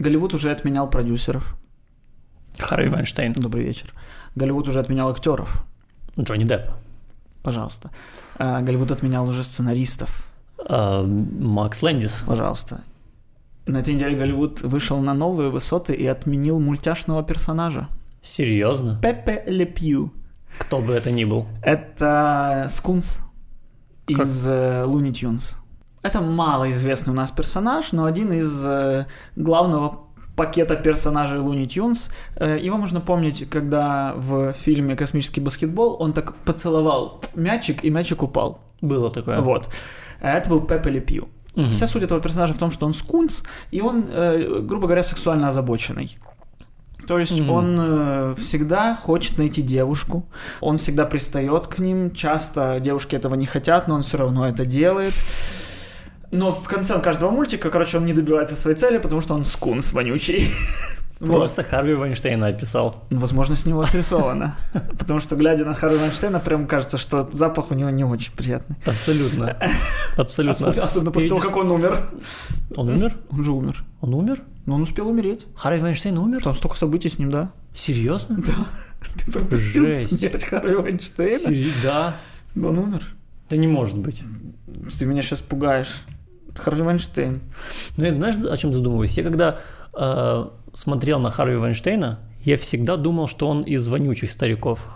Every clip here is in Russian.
Голливуд уже отменял продюсеров. Харви Вайнштейн. Добрый вечер. Голливуд уже отменял актеров. Джонни Депп. Пожалуйста. А, Голливуд отменял уже сценаристов. А, Макс Лэндис. Пожалуйста. На этой неделе Голливуд вышел на новые высоты и отменил мультяшного персонажа. Серьезно? Пепе Ле Пью. Кто бы это ни был. Это Скунс Как? из э, Looney Tunes. Это малоизвестный у нас персонаж, но один из э, главного пакета персонажей Looney Tunes. Э, Его можно помнить, когда в фильме «Космический баскетбол» он так поцеловал мячик, и мячик упал. Было такое. Вот. А Это был Пепе Ле Пью. Мгм. Вся суть этого персонажа в том, что он скунс, и он, э, грубо говоря, сексуально озабоченный. То есть Мгм. он э, всегда хочет найти девушку, он всегда пристает к ним, часто девушки этого не хотят, но он все равно это делает. Но в конце каждого мультика, короче, он не добивается своей цели, потому что он скунс вонючий. Вот. Просто Харви Вайнштейна описал. Возможно, с него срисовано. Потому что, глядя на Харви Вайнштейна, прям кажется, что запах у него не очень приятный. Абсолютно. Абсолютно. Ос- Особенно после того, как он умер. Он умер? Он же умер. Он умер? Но он успел умереть. Харви Вайнштейн умер? Там столько событий с ним, да? Серьезно? Ты пропустил смерть Харви Вайнштейна? Да. Он умер. Да не может быть. Ты меня сейчас пугаешь. Харви Вайнштейн. Ну, я знаешь, о чем задумываюсь? Я когда э, смотрел на Харви Вайнштейна, я всегда думал, что он из вонючих стариков.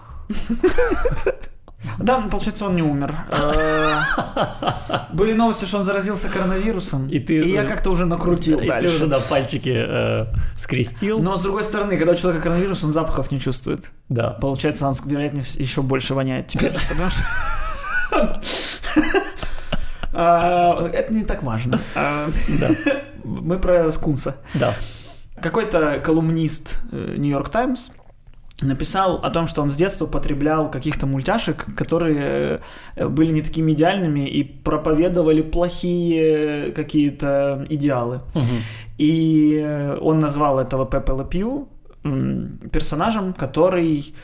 Да, получается, он не умер. Э, Были новости, что он заразился коронавирусом. И ты- я как-то уже накрутил И ты дальше. уже, да, пальчики э, скрестил. Но с другой стороны, когда у человека коронавирус, он запахов не чувствует. Да. Получается, он, вероятнее, еще больше воняет теперь. Потому что... А, Это не так важно. А. Мы про скунса. Да. Какой-то колумнист э, Нью-Йорк Таймс написал о том, что он с детства потреблял каких-то мультяшек, которые э, были не такими идеальными и проповедовали плохие какие-то идеалы. И э, он назвал этого Пепе Ле Пью м, персонажем, который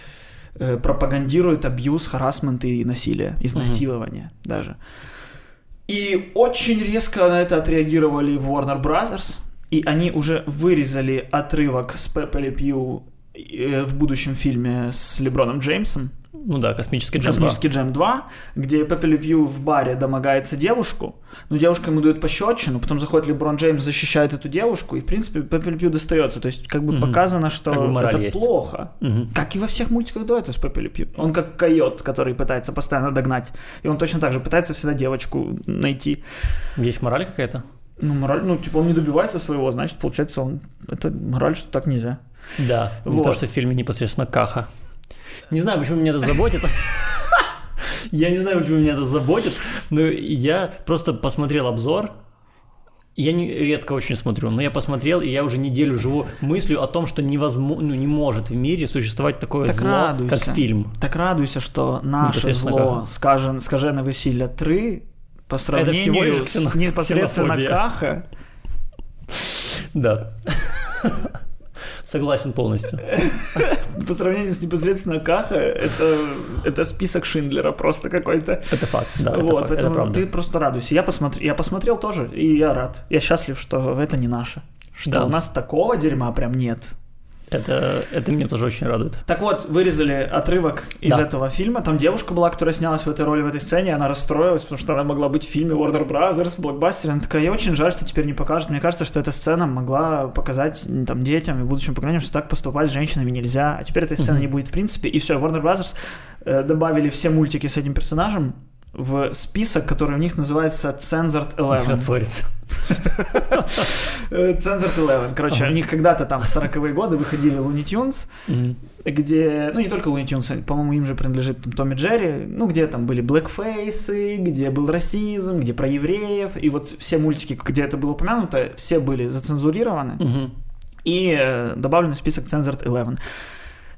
э, пропагандирует абьюз, харасмент и насилие, изнасилование даже. И очень резко на это отреагировали Warner Brothers, и они уже вырезали отрывок с Пепе Ле Пью в будущем фильме с Леброном Джеймсом, Ну да, космический джем. Космический джем 2, где Пепе Ле Пью в баре домогается девушку, но девушка ему дает пощечину, потом заходит Леброн Джеймс, защищает эту девушку, и, в принципе, Пепе Ле Пью достается. То есть, как бы Мгм. показано, что Как бы это есть. плохо. Мгм. Как и во всех мультиках этого с Пепе Ле Пью. Он как койот, который пытается постоянно догнать. И он точно так же пытается всегда девочку найти. Есть мораль какая-то? Ну, мораль, ну, типа, он не добивается своего, значит, получается, он... Это мораль, что так нельзя. Да. Не Вот. то, что в фильме непосредственно Каха. Не знаю, почему меня это заботит. Я не знаю, почему меня это заботит, но я просто посмотрел обзор. Я не, редко очень смотрю, но я посмотрел, и я уже неделю живу мыслью о том, что невозможно, ну, не может в мире существовать такое Так зло, радуйся. как фильм. Так радуйся, что наше зло, скажем, скаженое веселье 3 по сравнению всего лишь с ксено- непосредственно ксенофобия. Каха, Да. Согласен полностью. по сравнению с непосредственно Каха, это, это список Шиндлера просто какой-то. Это факт, да, это вот, факт, это поэтому правда. ты просто радуйся. Я, посмотр... я посмотрел тоже, и я рад. Я счастлив, что это не наше. Что Да. у нас такого дерьма прям нет. Это, это меня тоже очень радует. Так вот, вырезали отрывок из Да. этого фильма. Там девушка была, которая снялась в этой роли, в этой сцене. Она расстроилась, потому что она могла быть в фильме Warner Brothers, в блокбастере. Она такая, я очень жаль, что теперь не покажут. Мне кажется, что эта сцена могла показать там, детям и будущим поколениям, что так поступать с женщинами нельзя. А теперь этой сцены Мгм. не будет в принципе. И все, Warner Brothers э, добавили все мультики с этим персонажем в список, который у них называется Censored Eleven. Творится. Э, Censored Eleven. Короче, у них когда-то там в 40-е годы выходили Looney Tunes, где, ну не только Looney Tunes, по-моему, им же принадлежит там, Том и Джерри, ну где там были блэкфейсы, где был расизм, где про евреев, и вот все мультики, где это было упомянуто, все были зацензурированы и э, добавлен в список Censored Eleven.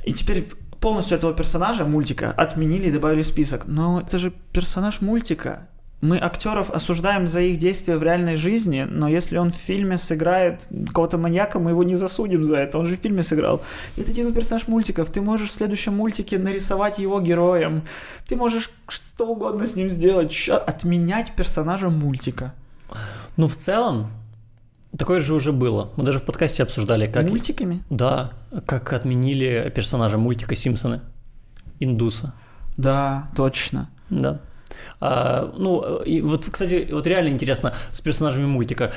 И теперь полностью этого персонажа мультика отменили и добавили в список. Но это же персонаж мультика. Мы актеров осуждаем за их действия в реальной жизни, но если он в фильме сыграет какого-то маньяка, мы его не засудим за это. Он же в фильме сыграл. Это типа персонаж мультиков. Ты можешь в следующем мультике нарисовать его героем. Ты можешь что угодно с ним сделать. Отменять персонажа мультика. Ну, в целом, Такое же уже было. Мы даже в подкасте обсуждали, как... Мультиками? Да, как отменили персонажа мультика Симпсоны. Индуса. Да, точно. Да. А, ну, и вот, кстати, вот реально интересно с персонажами мультика.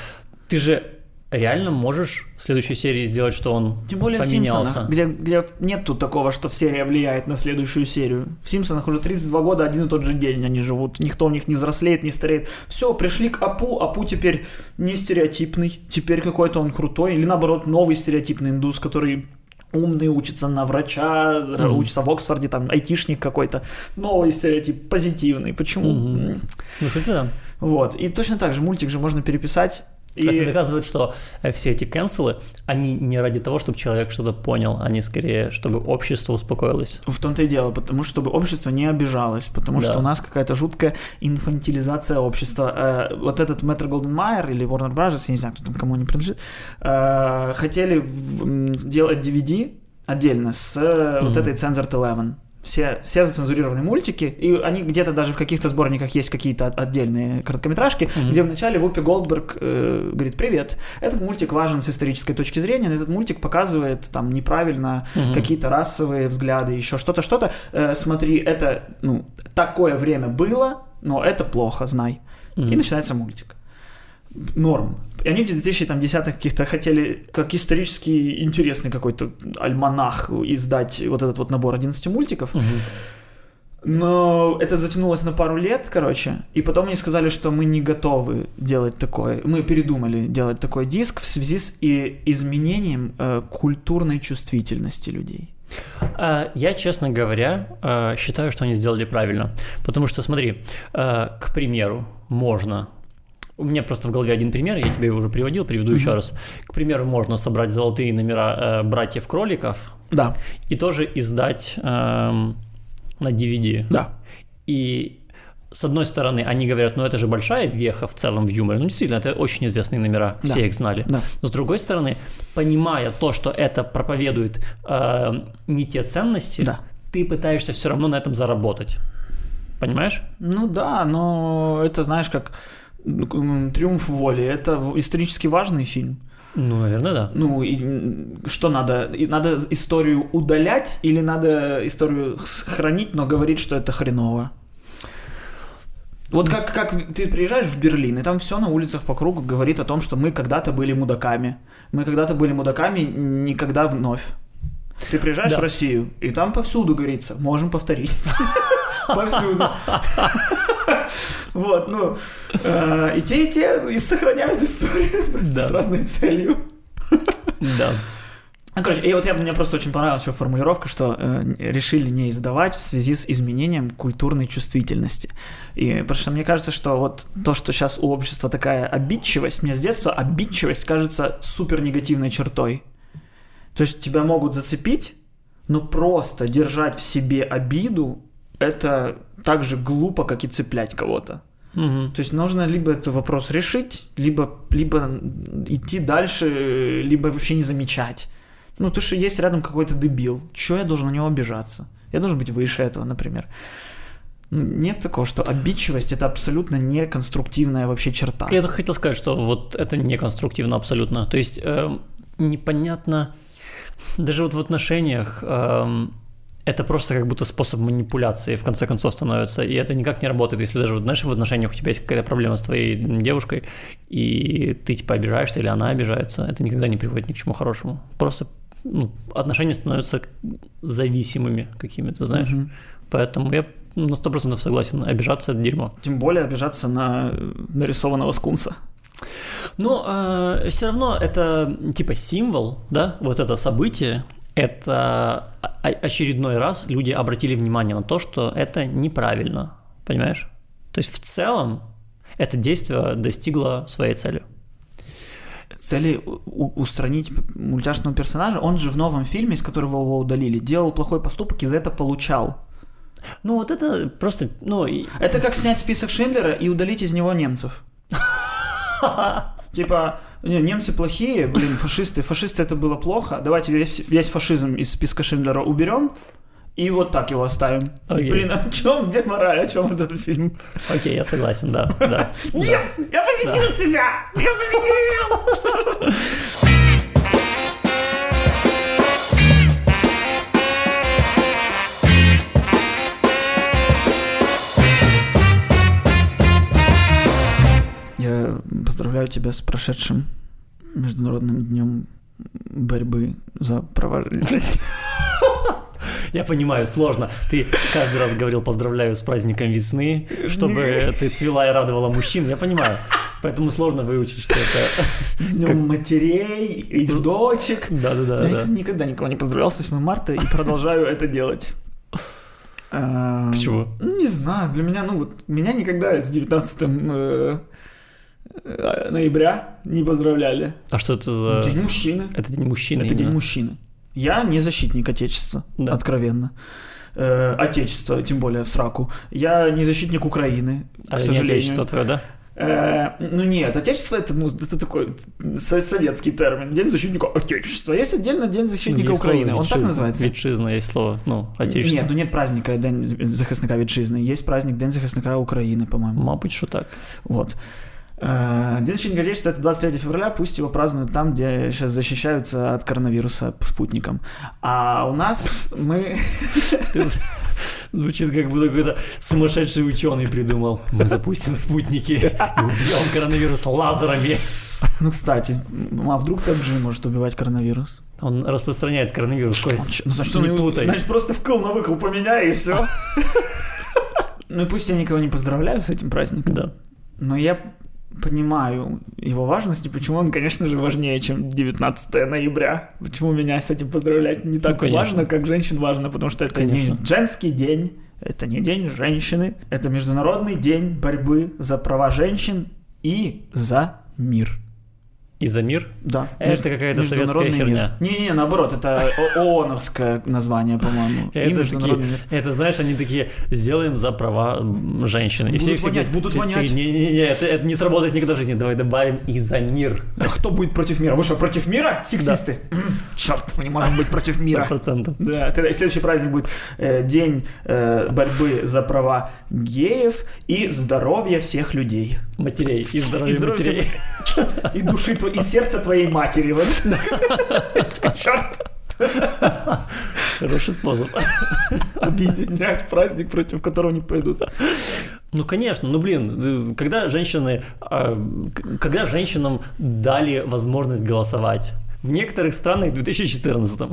Ты же реально можешь в следующей серии сделать, что он Тем более поменялся. в Симпсонах, где, где нет тут такого, что серия влияет на следующую серию. В Симпсонах уже 32 года один и тот же день они живут. Никто у них не взрослеет, не стареет. Все, пришли к Апу, Апу теперь не стереотипный, теперь какой-то он крутой. Или наоборот, новый стереотипный индус, который умный, учится на врача, Мгм. учится в Оксфорде, там, айтишник какой-то. Новый стереотип, позитивный. Почему? М, Ну, кстати, да. Вот. И точно так же мультик же можно переписать. И... Это доказывает, что э, все эти канцелы, они не ради того, чтобы человек что-то понял, они скорее, чтобы общество успокоилось. В том-то и дело, потому что чтобы общество не обижалось, потому Да. что у нас какая-то жуткая инфантилизация общества. Э, вот этот Мэтр Голденмайер или Warner Bros., я не знаю, кто там кому не принадлежит, э, хотели сделать DVD отдельно с э, вот этой Censored Eleven. Все, все зацензурированные мультики, и они где-то даже в каких-то сборниках есть какие-то от- отдельные короткометражки, Мгм. где вначале Вупи Голдберг э, говорит «Привет, этот мультик важен с исторической точки зрения, но этот мультик показывает там неправильно Мгм. какие-то расовые взгляды, еще что-то, что-то. Э, смотри, это, ну, такое время было, но это плохо, знай. Мгм. И начинается мультик. Норм. И они в 2010-х каких-то хотели, как исторически интересный какой-то альманах издать вот этот вот набор 11 мультиков. Но это затянулось на пару лет, короче, и потом они сказали, что мы не готовы делать такое. Мы передумали делать такой диск в связи с и изменением э, культурной чувствительности людей. А, Я, честно говоря, э, считаю, что они сделали правильно. Потому что, смотри, э, к примеру, можно... У меня просто в голове один пример, я тебе его уже приводил, приведу еще Мгм. раз. К примеру, можно собрать золотые номера э, братьев-кроликов Да, и тоже издать эм, на DVD. да. И с одной стороны, они говорят, ну это же большая веха в целом в юморе. Ну действительно, это очень известные номера, все Да. их знали. Да. Но с другой стороны, понимая то, что это проповедует э, не те ценности, Да. ты пытаешься все равно на этом заработать. Понимаешь? Ну да, но это, знаешь, как «Триумф воли». Это исторически важный фильм. Ну, наверное, да. Ну, и что надо? И Надо историю удалять или надо историю хранить, но говорить, что это хреново? Вот как, как ты приезжаешь в Берлин, и там все на улицах по кругу говорит о том, что мы когда-то были мудаками. Мы когда-то были мудаками, никогда вновь. Ты приезжаешь Да. в Россию, и там повсюду говорится, можем повторить. Повсюду. Вот, ну, э, и те, и те и сохраняют историю просто с разной целью. Да. Ну, короче, и вот я, мне просто очень понравилась еще формулировка, что э, решили не издавать в связи с изменением культурной чувствительности. И потому что мне кажется, что вот то, что сейчас у общества такая обидчивость, мне с детства обидчивость кажется супер негативной чертой. То есть тебя могут зацепить, но просто держать в себе обиду это так же глупо, как и цеплять кого-то. Мгм. То есть нужно либо этот вопрос решить, либо, либо идти дальше, либо вообще не замечать. Ну, то, что есть рядом какой-то дебил. Чего я должен на него обижаться? Я должен быть выше этого, например. Ну, Нет такого, что обидчивость это абсолютно не конструктивная вообще черта. Я хотел сказать, что вот это неконструктивно абсолютно. То есть эм, непонятно, даже вот в отношениях эм, это просто как будто способ манипуляции в конце концов становится, и это никак не работает, если даже, вот, знаешь, в отношениях у тебя есть какая-то проблема с твоей девушкой, и ты типа обижаешься или она обижается, это никогда не приводит ни к чему хорошему. Просто ну, отношения становятся зависимыми какими-то, знаешь. Мгм. Поэтому я на сто процентов согласен, обижаться это дерьмо. Тем более обижаться на э, нарисованного скунса. Но все равно это типа символ, да, вот это событие, это о- очередной раз люди обратили внимание на то, что это неправильно, понимаешь? То есть в целом это действие достигло своей цели. Цели устранить мультяшного персонажа, он же в новом фильме, из которого его удалили, делал плохой поступок и за это получал. Ну вот это просто, ну, Это как снять список Шиндлера и удалить из него немцев. Типа, не, немцы плохие, блин, фашисты, фашисты это было плохо, давайте весь, весь фашизм из списка Шиндлера уберем, И вот так его оставим. Окей. Блин, в чем, где мораль, о чем этот фильм? Окей, я согласен, да, да. Yes! Я победил тебя! Я победил! поздравляю тебя с прошедшим Международным днем борьбы за права женщин. Я понимаю, сложно. Ты каждый раз говорил поздравляю с праздником весны, чтобы ты цвела и радовала мужчин. Я понимаю. Поэтому сложно выучить, что это... С днем матерей и дочек. Да-да-да. Я, да. никогда никого не поздравлял с 8 марта и продолжаю это делать. Эм, Почему? ну, Не знаю, для меня, ну вот, меня никогда с 19 э, э, ноября не поздравляли. А что это за... День мужчины. Это день мужчины. Это день именно. мужчины. Я не защитник Отечества, Да. откровенно. Э, Отечества, тем более в сраку. Я не защитник Украины, А к не сожалению. отечество твое, да? Э, ну нет, отечество это, ну, это такой со- советский термин. День защитника отечества. Есть отдельно День защитника Есть слово Украины. Он так вітчизна. называется. Вітчизна есть слово, ну, отечество. Нет, ну нет праздника День захисника вітчизни. Есть праздник День захисника України, по-моему. Мабуть, що так. Вот. День защитника Отечества это 23 февраля, пусть его празднуют там, где сейчас защищаются от коронавируса спутником. А у нас мы... Звучит, как будто какой-то сумасшедший ученый придумал. Мы запустим спутники и убьем коронавирус лазерами. Ну, кстати, а вдруг 5G может убивать коронавирус? Он распространяет коронавирус, Он Кость. Ну, значит, не путай. Значит, просто вкл на выкл поменяй, и все. Ну и пусть я никого не поздравляю с этим праздником. Да. Но я понимаю его важность и почему он, конечно же, важнее, чем 19 ноября. Почему меня с этим поздравлять не так Ну, конечно. важно, как женщин важно, потому что это Конечно. не женский день, это не день женщины, это международный день борьбы за права женщин и за мир. И за мир? Да. Это какая-то советская херня. Не-не, наоборот, это ООНовское название, по-моему. Это мир. Это, знаешь, они такие, сделаем за права женщин. И Будут все, вонять, такие, будут все- вонять. такие, Не-не-не, это, это не сработает никогда в жизни. Давай добавим и за мир. А кто будет против мира? Вы что, против мира? Сексисты. Черт, мы не можем быть против Сто мира. процентов. Да, тогда следующий праздник будет э, День э, борьбы за права геев и здоровья всех людей. Матерей. И здоровья И здоровья матерей. И души и сердца твоей матери. Вот. Черт, Хороший способ. объединять праздник, против которого не пойдут. Ну, конечно, ну, блин, э, когда женщины, а, когда женщинам дали возможность голосовать? В некоторых странах в 2014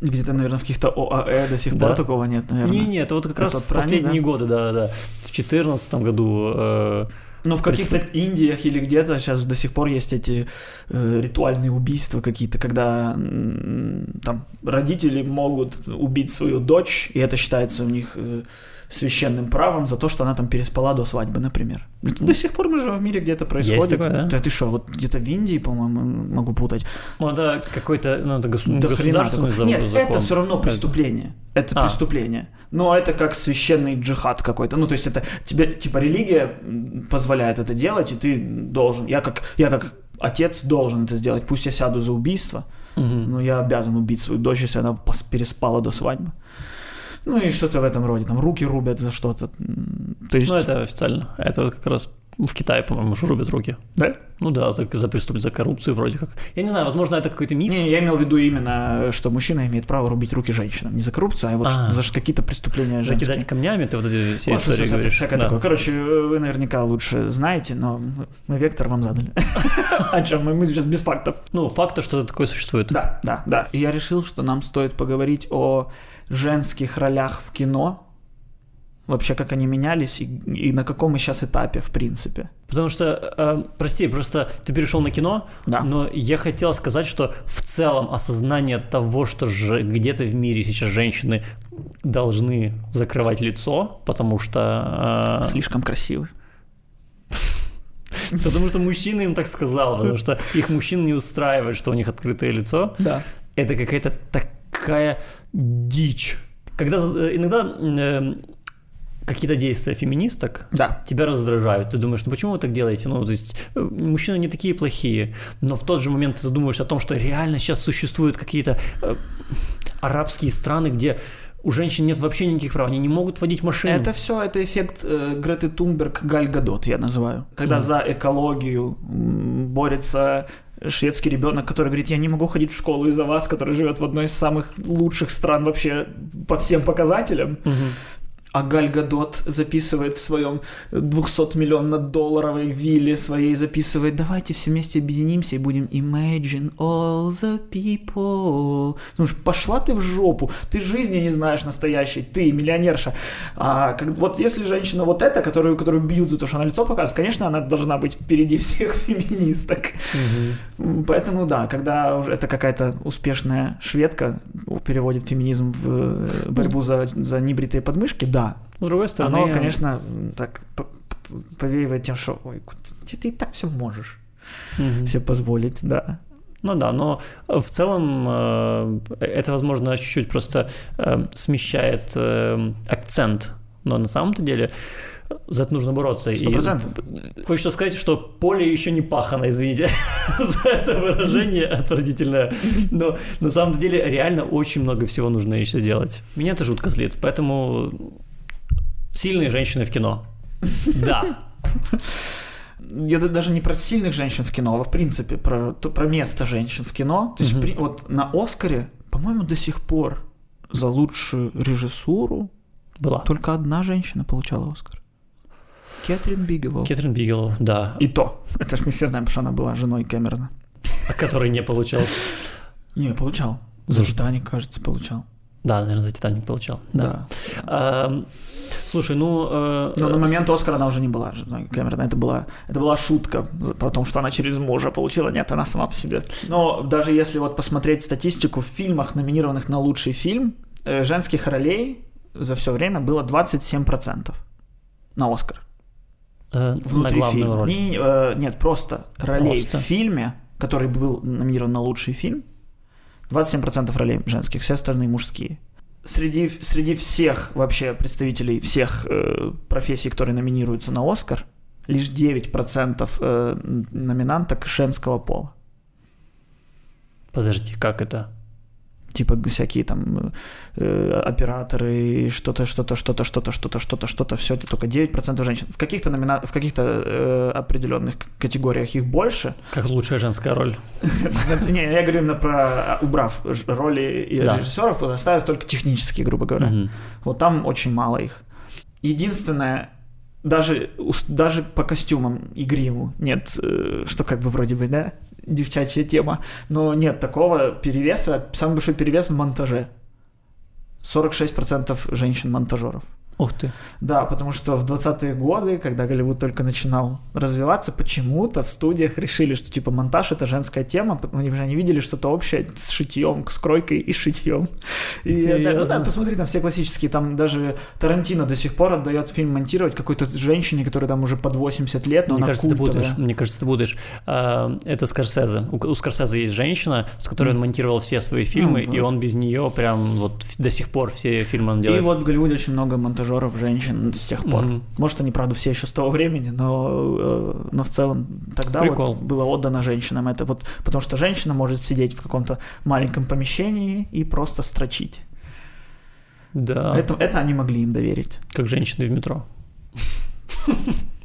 Где-то, наверное, в каких-то ОАЭ до сих Да. пор такого нет, наверное. Не, не, это вот как Это раз в последние да? годы, да, да. В 2014 году э, Ну, в каких-то Индиях или где-то сейчас до сих пор есть эти э, ритуальные убийства какие-то, когда м, там родители могут убить свою дочь, и это считается у них э, священным правом за то, что она там переспала до свадьбы, например. До сих пор мы живем в мире, где это происходит. такое, да? ты что, вот где-то в Индии, по-моему, могу путать. ну, это какой-то, ну, это госу- хрена государственный такого. за- Нет, закон. это все равно преступление. Это А. преступление. Но это как священный джихад какой-то. Ну, то есть это тебе, типа, религия позволяет это делать, и ты должен. Я как, я как отец должен это сделать. Пусть я сяду за убийство, Мгм. но я обязан убить свою дочь, если она переспала до свадьбы. Ну и что-то в этом роде. Там руки рубят за что-то. То есть... Ну, это официально. Это вот как раз в Китае, по-моему, уже рубят руки. Да? Ну да, за, за преступление, за коррупцию вроде как. Я не знаю, возможно, это какой-то миф. Не, я имел в виду именно, что мужчина имеет право рубить руки женщинам. Не за коррупцию, а вот А. за какие-то преступления женские. Закидать камнями, ты вот эти все Вот истории всякое- говоришь. всякое Да. такое. Короче, вы наверняка лучше знаете, но мы- вектор вам задали. О чем? Мы, мы сейчас без фактов. Ну, факт, что такое существует. Да, да, да. И я решил, что нам стоит поговорить о женских ролях в кино. Вообще, как они менялись и, и на каком мы сейчас этапе, в принципе. Потому что, э, прости, просто ты перешел на кино, Да. но я хотел сказать, что в целом осознание того, что же где-то в мире сейчас женщины должны закрывать лицо, потому что... э, Слишком красивый. потому что мужчина им так сказал, потому что их мужчин не устраивает, что у них открытое лицо. Да. Это какая-то такая дичь. Когда э, иногда э, какие-то действия феминисток Да. тебя раздражают. Ты думаешь, ну почему вы так делаете? Ну, то есть э, мужчины не такие плохие. Но в тот же момент ты задумаешься о том, что реально сейчас существуют какие-то э, арабские страны, где у женщин нет вообще никаких прав, они не могут водить машину. Это все, это эффект э, Греты Тунберг Галь Гадот, я называю. Когда Мгм. за экологию борется шведский ребенок, который говорит, я не могу ходить в школу из-за вас, который живет в одной из самых лучших стран вообще по всем показателям. Мгм. А Галь Гадот записывает в своем 200-миллионно-долларовой вилле своей, записывает, давайте все вместе объединимся и будем imagine all the people. Ну пошла ты в жопу, ты жизни не знаешь настоящей, ты миллионерша. А как, вот если женщина вот эта, которую, которую бьют за то, что она лицо показывает, конечно, она должна быть впереди всех феминисток. М, Поэтому да, когда уже это какая-то успешная шведка переводит феминизм в э, борьбу за, за небритые подмышки, да, С другой стороны, оно, конечно, м, так повеивает тем, что ой, ты, ты и так все можешь мгм. себе позволить, да. Ну да, но в целом э, это, возможно, чуть-чуть просто э, смещает э, акцент, но на самом-то деле за это нужно бороться. Сто процентов. Хочется сказать, что поле еще не пахано, извините за это выражение отвратительное. Но на самом деле реально очень много всего нужно еще делать. Меня это жутко злит, поэтому сильные женщины в кино. Да. Я даже не про сильных женщин в кино, а в принципе про, про место женщин в кино. То есть при- вот на Оскаре, по-моему, до сих пор за лучшую режиссуру Была. только одна женщина получала Оскар. Кэтрин Бигелоу. Кэтрин Бигелоу, да, И то. Это ж мы все знаем, что она была женой Кэмерона. а который не получал. Не, получал. За? «Титаник», кажется, получал. Да, наверное, за Титаник получал. Да. Да. А, слушай, ну... э, Но на э, момент Оскара она уже не была женой Кэмерона. Это была, это была шутка про то, что она через мужа получила. Нет, она сама по себе. Но даже если вот посмотреть статистику в фильмах, номинированных на лучший фильм, э, женских ролей за все время было 27% на Оскар. э, на Внутри главную фильма. роль. Не, э, нет, просто ролей Просто. в фильме, который был номинирован на лучший фильм, 27% ролей женских, все остальные мужские. Среди, среди всех вообще представителей всех э, профессий, которые номинируются на Оскар, лишь 9% э, номинанток женского пола. Подожди, как это? Типа всякие там э, операторы, что-то, что-то, что-то, что-то, что-то, что-то, что-то, все это только 9% женщин. В каких-то, номина... в каких-то э, определенных категориях их больше, Как лучшая женская роль? Не, я говорю именно про убрав роли и режиссеров, оставив только технические, грубо говоря. Вот там очень мало их. Единственное, даже, даже по костюмам и гриму нет, э, что как бы вроде бы, да, девчачья тема, но нет такого перевеса, самый большой перевес в монтаже. 46% женщин-монтажеров. Ух ты. Да, потому что в 20-е годы, когда Голливуд только начинал развиваться, почему-то в студиях решили, что типа монтаж это женская тема, потому что они видели что-то общее с шитьем, с кройкой и шитьем. И ну да, Серьезно? посмотри, там все классические, там даже Тарантино до сих пор отдает фильм монтировать какой-то женщине, которая там уже под 80 лет, но Мне она кажется, ты культовая. путаешь. Мне кажется, ты путаешь. А, Это Скорсезе. У у Скорсезе есть женщина, с которой он монтировал все свои фильмы, Ну, и вот. он без нее прям вот до сих пор все фильмы он И делает. вот в Голливуде очень много монтажеров женщин с тех пор. Мгм. Может, они, правда, все еще с того времени, но, э, но в целом тогда Прикол. вот было отдано женщинам это вот, потому что женщина может сидеть в каком-то маленьком помещении и просто строчить. Да, Это, это они могли им доверить. как женщины в метро.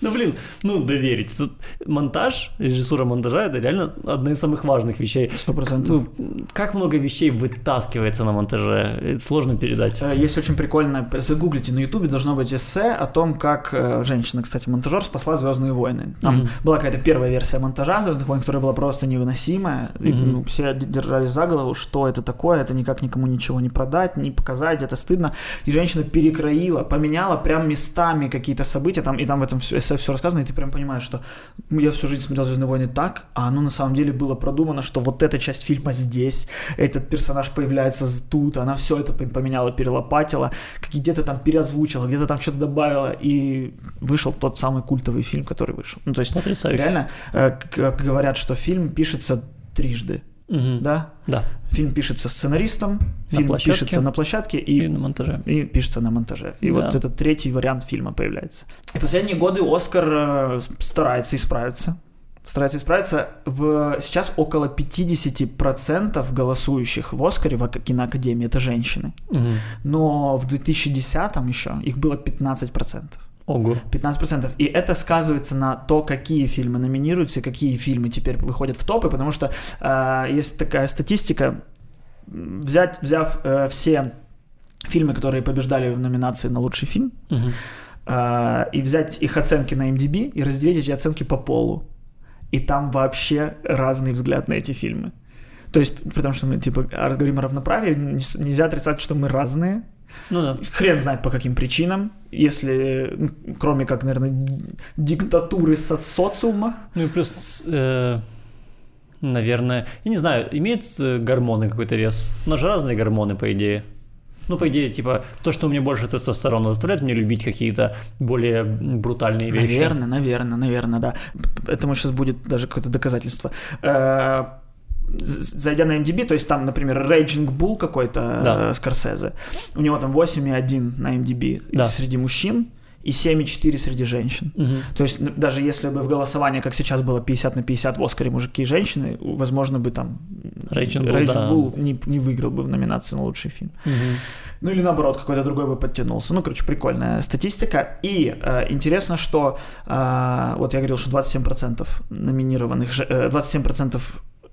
Ну, блин, ну, доверить. Тут Монтаж, режиссура монтажа – это реально одна из самых важных вещей. Сто процентов. Ну, как много вещей вытаскивается на монтаже, это сложно передать. Э, Есть очень прикольно, загуглите, на ютубе должно быть эссе о том, как э, женщина, кстати, монтажер спасла Звездные войны. Там была какая-то первая версия монтажа Звездных войн, которая была просто невыносимая. И, ну, все держались за голову, что это такое, это никак никому ничего не продать, не показать, это стыдно. И женщина перекроила, поменяла прям местами какие-то события, там, и там в этом все, эссе все рассказано, и ты прям понимаешь, что я всю жизнь смотрел Звездные войны так, а оно на самом деле было продумано, что вот эта часть фильма здесь, этот персонаж появляется тут, она все это пом- поменяла, перелопатила, где-то там переозвучила, где-то там что-то добавила, и вышел тот самый культовый фильм, который вышел. Ну, то есть, Потрясающе. реально, э, как говорят, что фильм пишется трижды, Мгм. да? Да, Фильм пишется сценаристом, фильм площадке. пишется на площадке и и на монтаже. и пишется на монтаже. И Да. вот этот третий вариант фильма появляется. И последние годы Оскар э, старается исправиться. старается исправиться. В... Сейчас около 50% голосующих в Оскаре в киноакадемии это женщины. Мгм. Но в 2010 еще их было 15%. Ого. 15%. И это сказывается на то, какие фильмы номинируются какие фильмы теперь выходят в топы, потому что э, есть такая статистика. Взять, взяв э, все фильмы, которые побеждали в номинации на лучший фильм, Мгм. э, и взять их оценки на MDB и разделить эти оценки по полу. И там вообще разный взгляд на эти фильмы. То есть, потому что мы, типа, говорим о равноправии, нельзя отрицать, что мы разные. Ну да. Хрен знает по каким причинам, если, кроме как, наверное, диктатуры со- социума. Ну и плюс, э, наверное, я не знаю, имеют э, гормоны какой-то вес? У нас же разные гормоны, по идее. Ну, по идее, типа, то, что у меня больше тестостерона, заставляет меня любить какие-то более брутальные вещи. Наверное, наверное, наверное, да. Этому сейчас будет даже какое-то доказательство. Зайдя на MDB, то есть там, например, Raging Bull какой-то Да. э, Скорсезе, у него там 8,1 на MDB Да. среди мужчин и 7,4 среди женщин. Мгм. То есть, даже если бы в голосовании, как сейчас было 50 на 50 в Оскаре мужики и женщины, возможно бы там Bull, Raging да. Bull не, не выиграл бы в номинации на лучший фильм. Мгм. Ну или наоборот, какой-то другой бы подтянулся. Ну, короче, прикольная статистика. И э, интересно, что э, вот я говорил, что 27% номинированных, э, 27%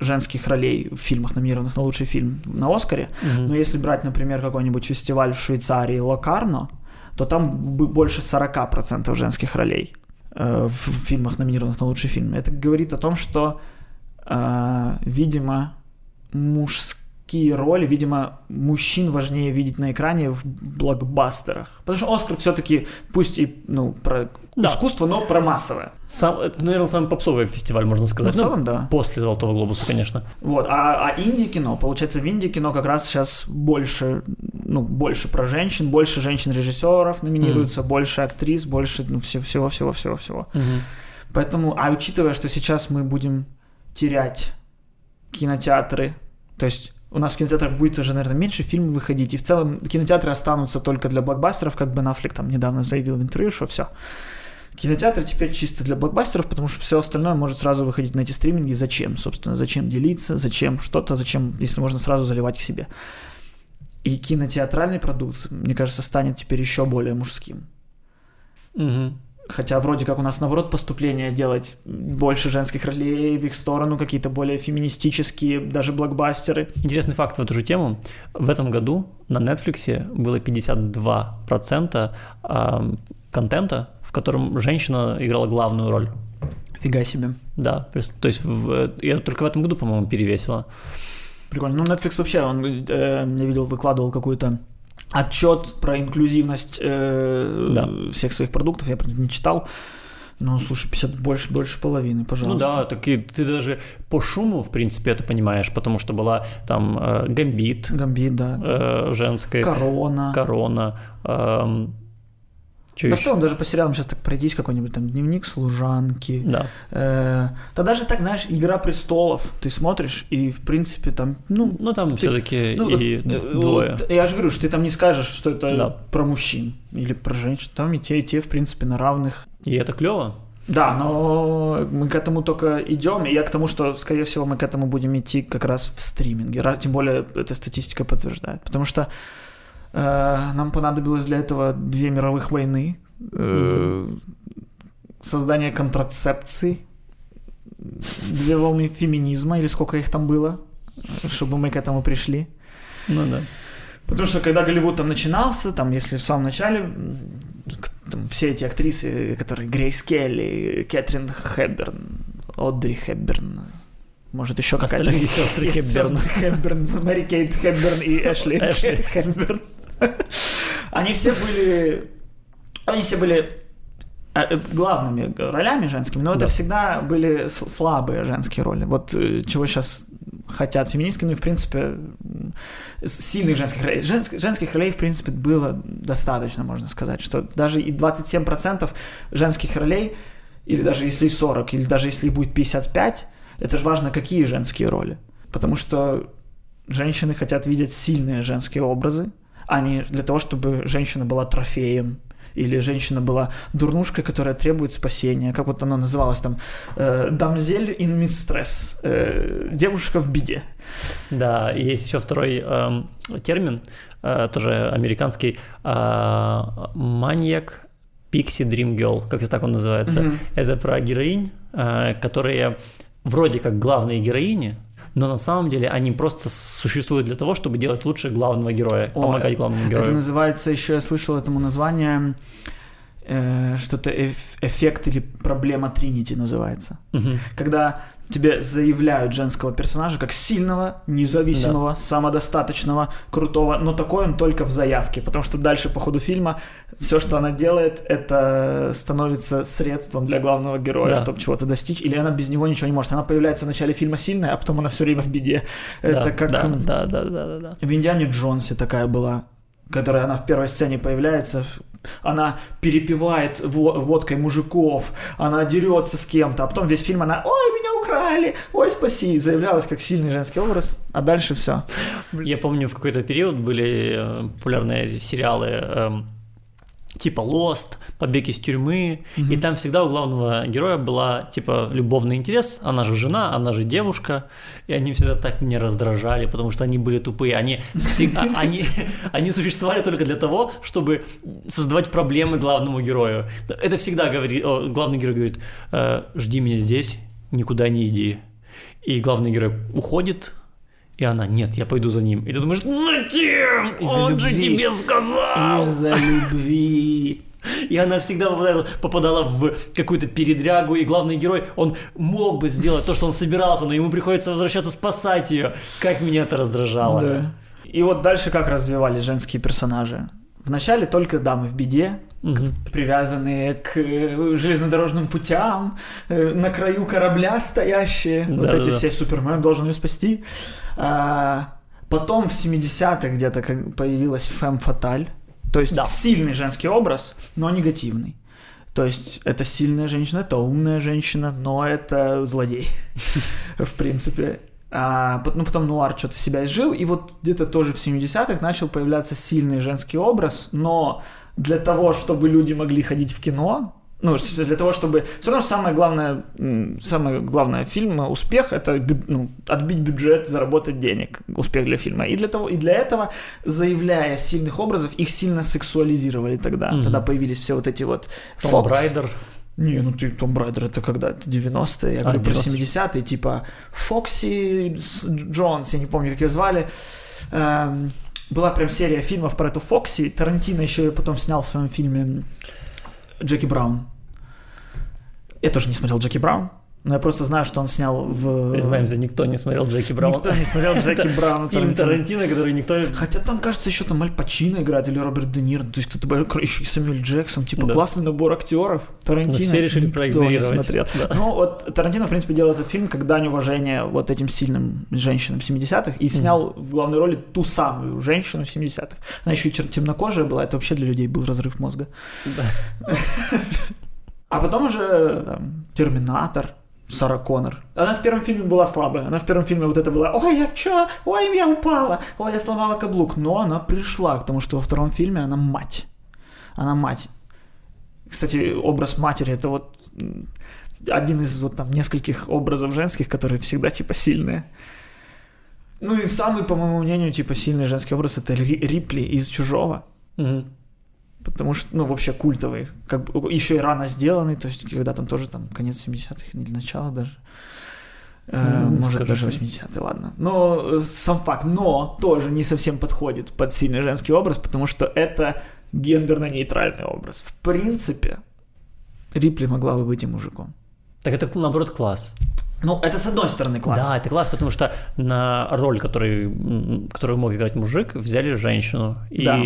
женских ролей в фильмах, номинированных на лучший фильм на Оскаре. Мгм. Но если брать, например, какой-нибудь фестиваль в Швейцарии Локарно, то там больше 40% женских ролей э, в фильмах, номинированных на лучший фильм. Это говорит о том, что, э, видимо, мужские роли, видимо, мужчин важнее видеть на экране в блокбастерах. Потому что Оскар все-таки, пусть и ну, про Да. искусство, но про массовое. Сам, это, наверное, самый попсовый фестиваль, можно Ну, сказать. в целом, да. После Золотого глобуса, конечно. Вот, а, а инди-кино, получается, в инди-кино как раз сейчас больше, ну, больше про женщин, больше женщин-режиссеров номинируется, больше актрис, больше ну, всего- всего-всего-всего-всего. Мгм. Поэтому, а учитывая, что сейчас мы будем терять кинотеатры, то есть у нас в кинотеатрах будет уже, наверное, меньше фильмов выходить, и в целом кинотеатры останутся только для блокбастеров, как Бен Аффлек там недавно заявил в интервью, что все. Кинотеатры теперь чисто для блокбастеров, потому что все остальное может сразу выходить на эти стриминги. Зачем, собственно? Зачем делиться? Зачем что-то? Зачем, если можно сразу заливать к себе? И кинотеатральный продукт, мне кажется, станет теперь еще более мужским. Мгм. Хотя вроде как у нас наоборот поступление делать больше женских ролей в их сторону, какие-то более феминистические, даже блокбастеры. Интересный факт в эту же тему. В этом году на Netflix было 52% а, контента, в котором женщина играла главную роль. Фига себе. Да, то есть- в- я только в этом году, по-моему, перевесила. Прикольно. Ну, Netflix вообще, он, э, я видел, выкладывал какой-то отчет про инклюзивность э, Да. всех своих продуктов, я правда, не читал. Ну, слушай, 50 больше, больше половины, Ну пожалуйста. да, так и ты даже по шуму, в принципе, это понимаешь, потому что была там э, Гамбит Гамбит, да. э, женская, Корона. Корона, эм, чё Да в ещё? целом даже по сериалам сейчас так пройтись, какой-нибудь там дневник служанки. Да. Э, да даже так, знаешь, Игра престолов. Ты смотришь, и в принципе там, ну, Ну там все-таки Ну, вот, и э, двое. вот я же говорю, что ты там не скажешь, что это Да. про мужчин или про женщин. Там и те, и те, в принципе, на равных. И это клево. Да, но мы к этому только идем, и я к тому, что, скорее всего, мы к этому будем идти как раз в стриминге. Раз, тем более, эта статистика подтверждает. Потому что нам понадобилось для этого две мировых войны, э, создание контрацепции, две волны феминизма, или сколько их там было, чтобы мы к этому пришли. Ну да. Потому что когда Голливуд там начинался, там, если в самом начале, там, все эти актрисы, которые Грейс Келли, Кэтрин Хэбберн, Одри Хэбберн, может еще какая-то... Остальные сестры Хэбберн, Мэри Кейт Хэбберн и Эшли Эшли. Хэбберн. Они все были... Они все были э, э, главными ролями женскими, но это Да. всегда были слабые женские роли. Вот э, чего сейчас хотят феминистки, ну и в принципе сильных женских ролей. Женск- женских ролей, в принципе, было достаточно, можно сказать, что даже и 27% женских ролей, или даже если и 40, или даже если будет 55, это же важно, какие женские роли. Потому что женщины хотят видеть сильные женские образы, а не для того, чтобы женщина была трофеем Или женщина была дурнушкой, которая требует спасения. Как вот оно называлось там? Э, «Дамзель in mistress». Э, «Девушка в беде». Да, и есть еще второй э, термин, э, тоже американский, э, маньяк Пикси Dream Girl, как это так он называется. Мгм. Это про героинь, э, которые вроде как главные героини, но на самом деле они просто существуют для того, чтобы делать лучше главного героя, О, помогать главному герою. Это называется, еще я слышал этому название, э, что-то эф- эффект или проблема Тринити называется. Мгм. Когда тебе заявляют женского персонажа как сильного, независимого, самодостаточного, крутого, но такой он только в заявке, потому что дальше по ходу фильма все, что она делает, это становится средством для главного героя, Да. чтобы чего-то достичь, или она без него ничего не может. Она появляется в начале фильма сильная, а потом она все время в беде. Это да, как да, да, да, да, да, да. в Индиане Джонсе такая была, которая она в первой сцене появляется. Она перепивает во- водкой мужиков, она дерется с кем-то, а потом весь фильм она «Ой, меня украли! Ой, спаси!» заявлялась как сильный женский образ, а дальше все. Я помню, в какой-то период были э, популярные сериалы эм, типа Lost, Побег из тюрьмы, и там всегда у главного героя была типа любовный интерес, она же жена, она же девушка, и они всегда так меня раздражали, потому что они были тупые, они всегда, они, они существовали только для того, чтобы создавать проблемы главному герою. Это всегда говорит, главный герой говорит, «Э, жди меня здесь, никуда не иди. И главный герой уходит, и она, нет, я пойду за ним. И ты думаешь, зачем? Из-за Он же любви. тебе сказал. Из-за любви. И она всегда попадала, попадала в какую-то передрягу, и главный герой, он мог бы сделать то, что он собирался, но ему приходится возвращаться спасать ее. Как меня это раздражало. Да. И вот дальше как развивались женские персонажи. Вначале только дамы в беде, Мгм. привязанные к э, железнодорожным путям, э, на краю корабля стоящие. вот Да-да-да. эти все Супермен должен ее спасти. А, потом в 70-х где-то появилась Фэм Фаталь. То есть Да. сильный женский образ, но негативный. То есть это сильная женщина, это умная женщина, но это злодей, в принципе. А, ну, потом Нуар что-то себя изжил, и вот где-то тоже в 70-х начал появляться сильный женский образ, но для того, чтобы люди могли ходить в кино, ну, для того, чтобы... Все равно самое главное, самое главное фильма успех — это ну, отбить бюджет, заработать денег, успех для фильма. И для, того, и для этого, заявляя сильных образов, их сильно сексуализировали тогда. Мгм. Тогда появились все вот эти вот... Tomb фок- Брайдер. Не, ну ты Tomb Raider это когда? Это 90-е, я А, говорю про 90-е. 70-е, типа Фокси Джонс, я не помню, как ее звали. Эм, была прям серия фильмов про эту Фокси. Тарантино еще ее потом снял в своем фильме Джеки Браун. Я тоже не смотрел Джеки Браун, но я просто знаю, что он снял в... Признаемся, никто не смотрел Джеки Брауна. Никто не смотрел Джеки Брауна. Фильм Тарантино. Который никто... Хотя там, кажется, еще там Аль Пачино играет или Роберт Де Ниро, то есть кто-то еще и Сэмюэль Джексон, типа Да. классный набор актеров. Тарантино. Но все решили проигнорировать. смотрел. Да. Ну, вот Тарантино, в принципе, делал этот фильм как дань уважения вот этим сильным женщинам 70-х и снял в главной роли ту самую женщину 70-х. Она еще и темнокожая была, это вообще для людей был разрыв мозга. Да. А потом уже там, Терминатор, Сара Коннор. Она в первом фильме была слабая. Она в первом фильме вот это была «Ой, я чё? Ой, я упала! Ой, я сломала каблук!» Но она пришла к тому, что во втором фильме она мать. Она мать. Кстати, образ матери — это вот один из вот там нескольких образов женских, которые всегда типа сильные. Ну и самый, по моему мнению, типа сильный женский образ — это Ри- Рипли из «Чужого». Мгм. Потому что, ну, вообще культовый. Как бы еще и рано сделанный, то есть, когда там тоже там конец 70-х или начало даже. Ну, может, скажи даже ты. 80-е, ладно. Но э, сам факт, но тоже не совсем подходит под сильный женский образ, потому что это гендерно-нейтральный образ. В принципе, Рипли могла бы быть и мужиком. Так это, наоборот, класс. Ну, это с одной стороны класс. Да, это класс, потому что на роль, который, которую мог играть мужик, взяли женщину. И Да.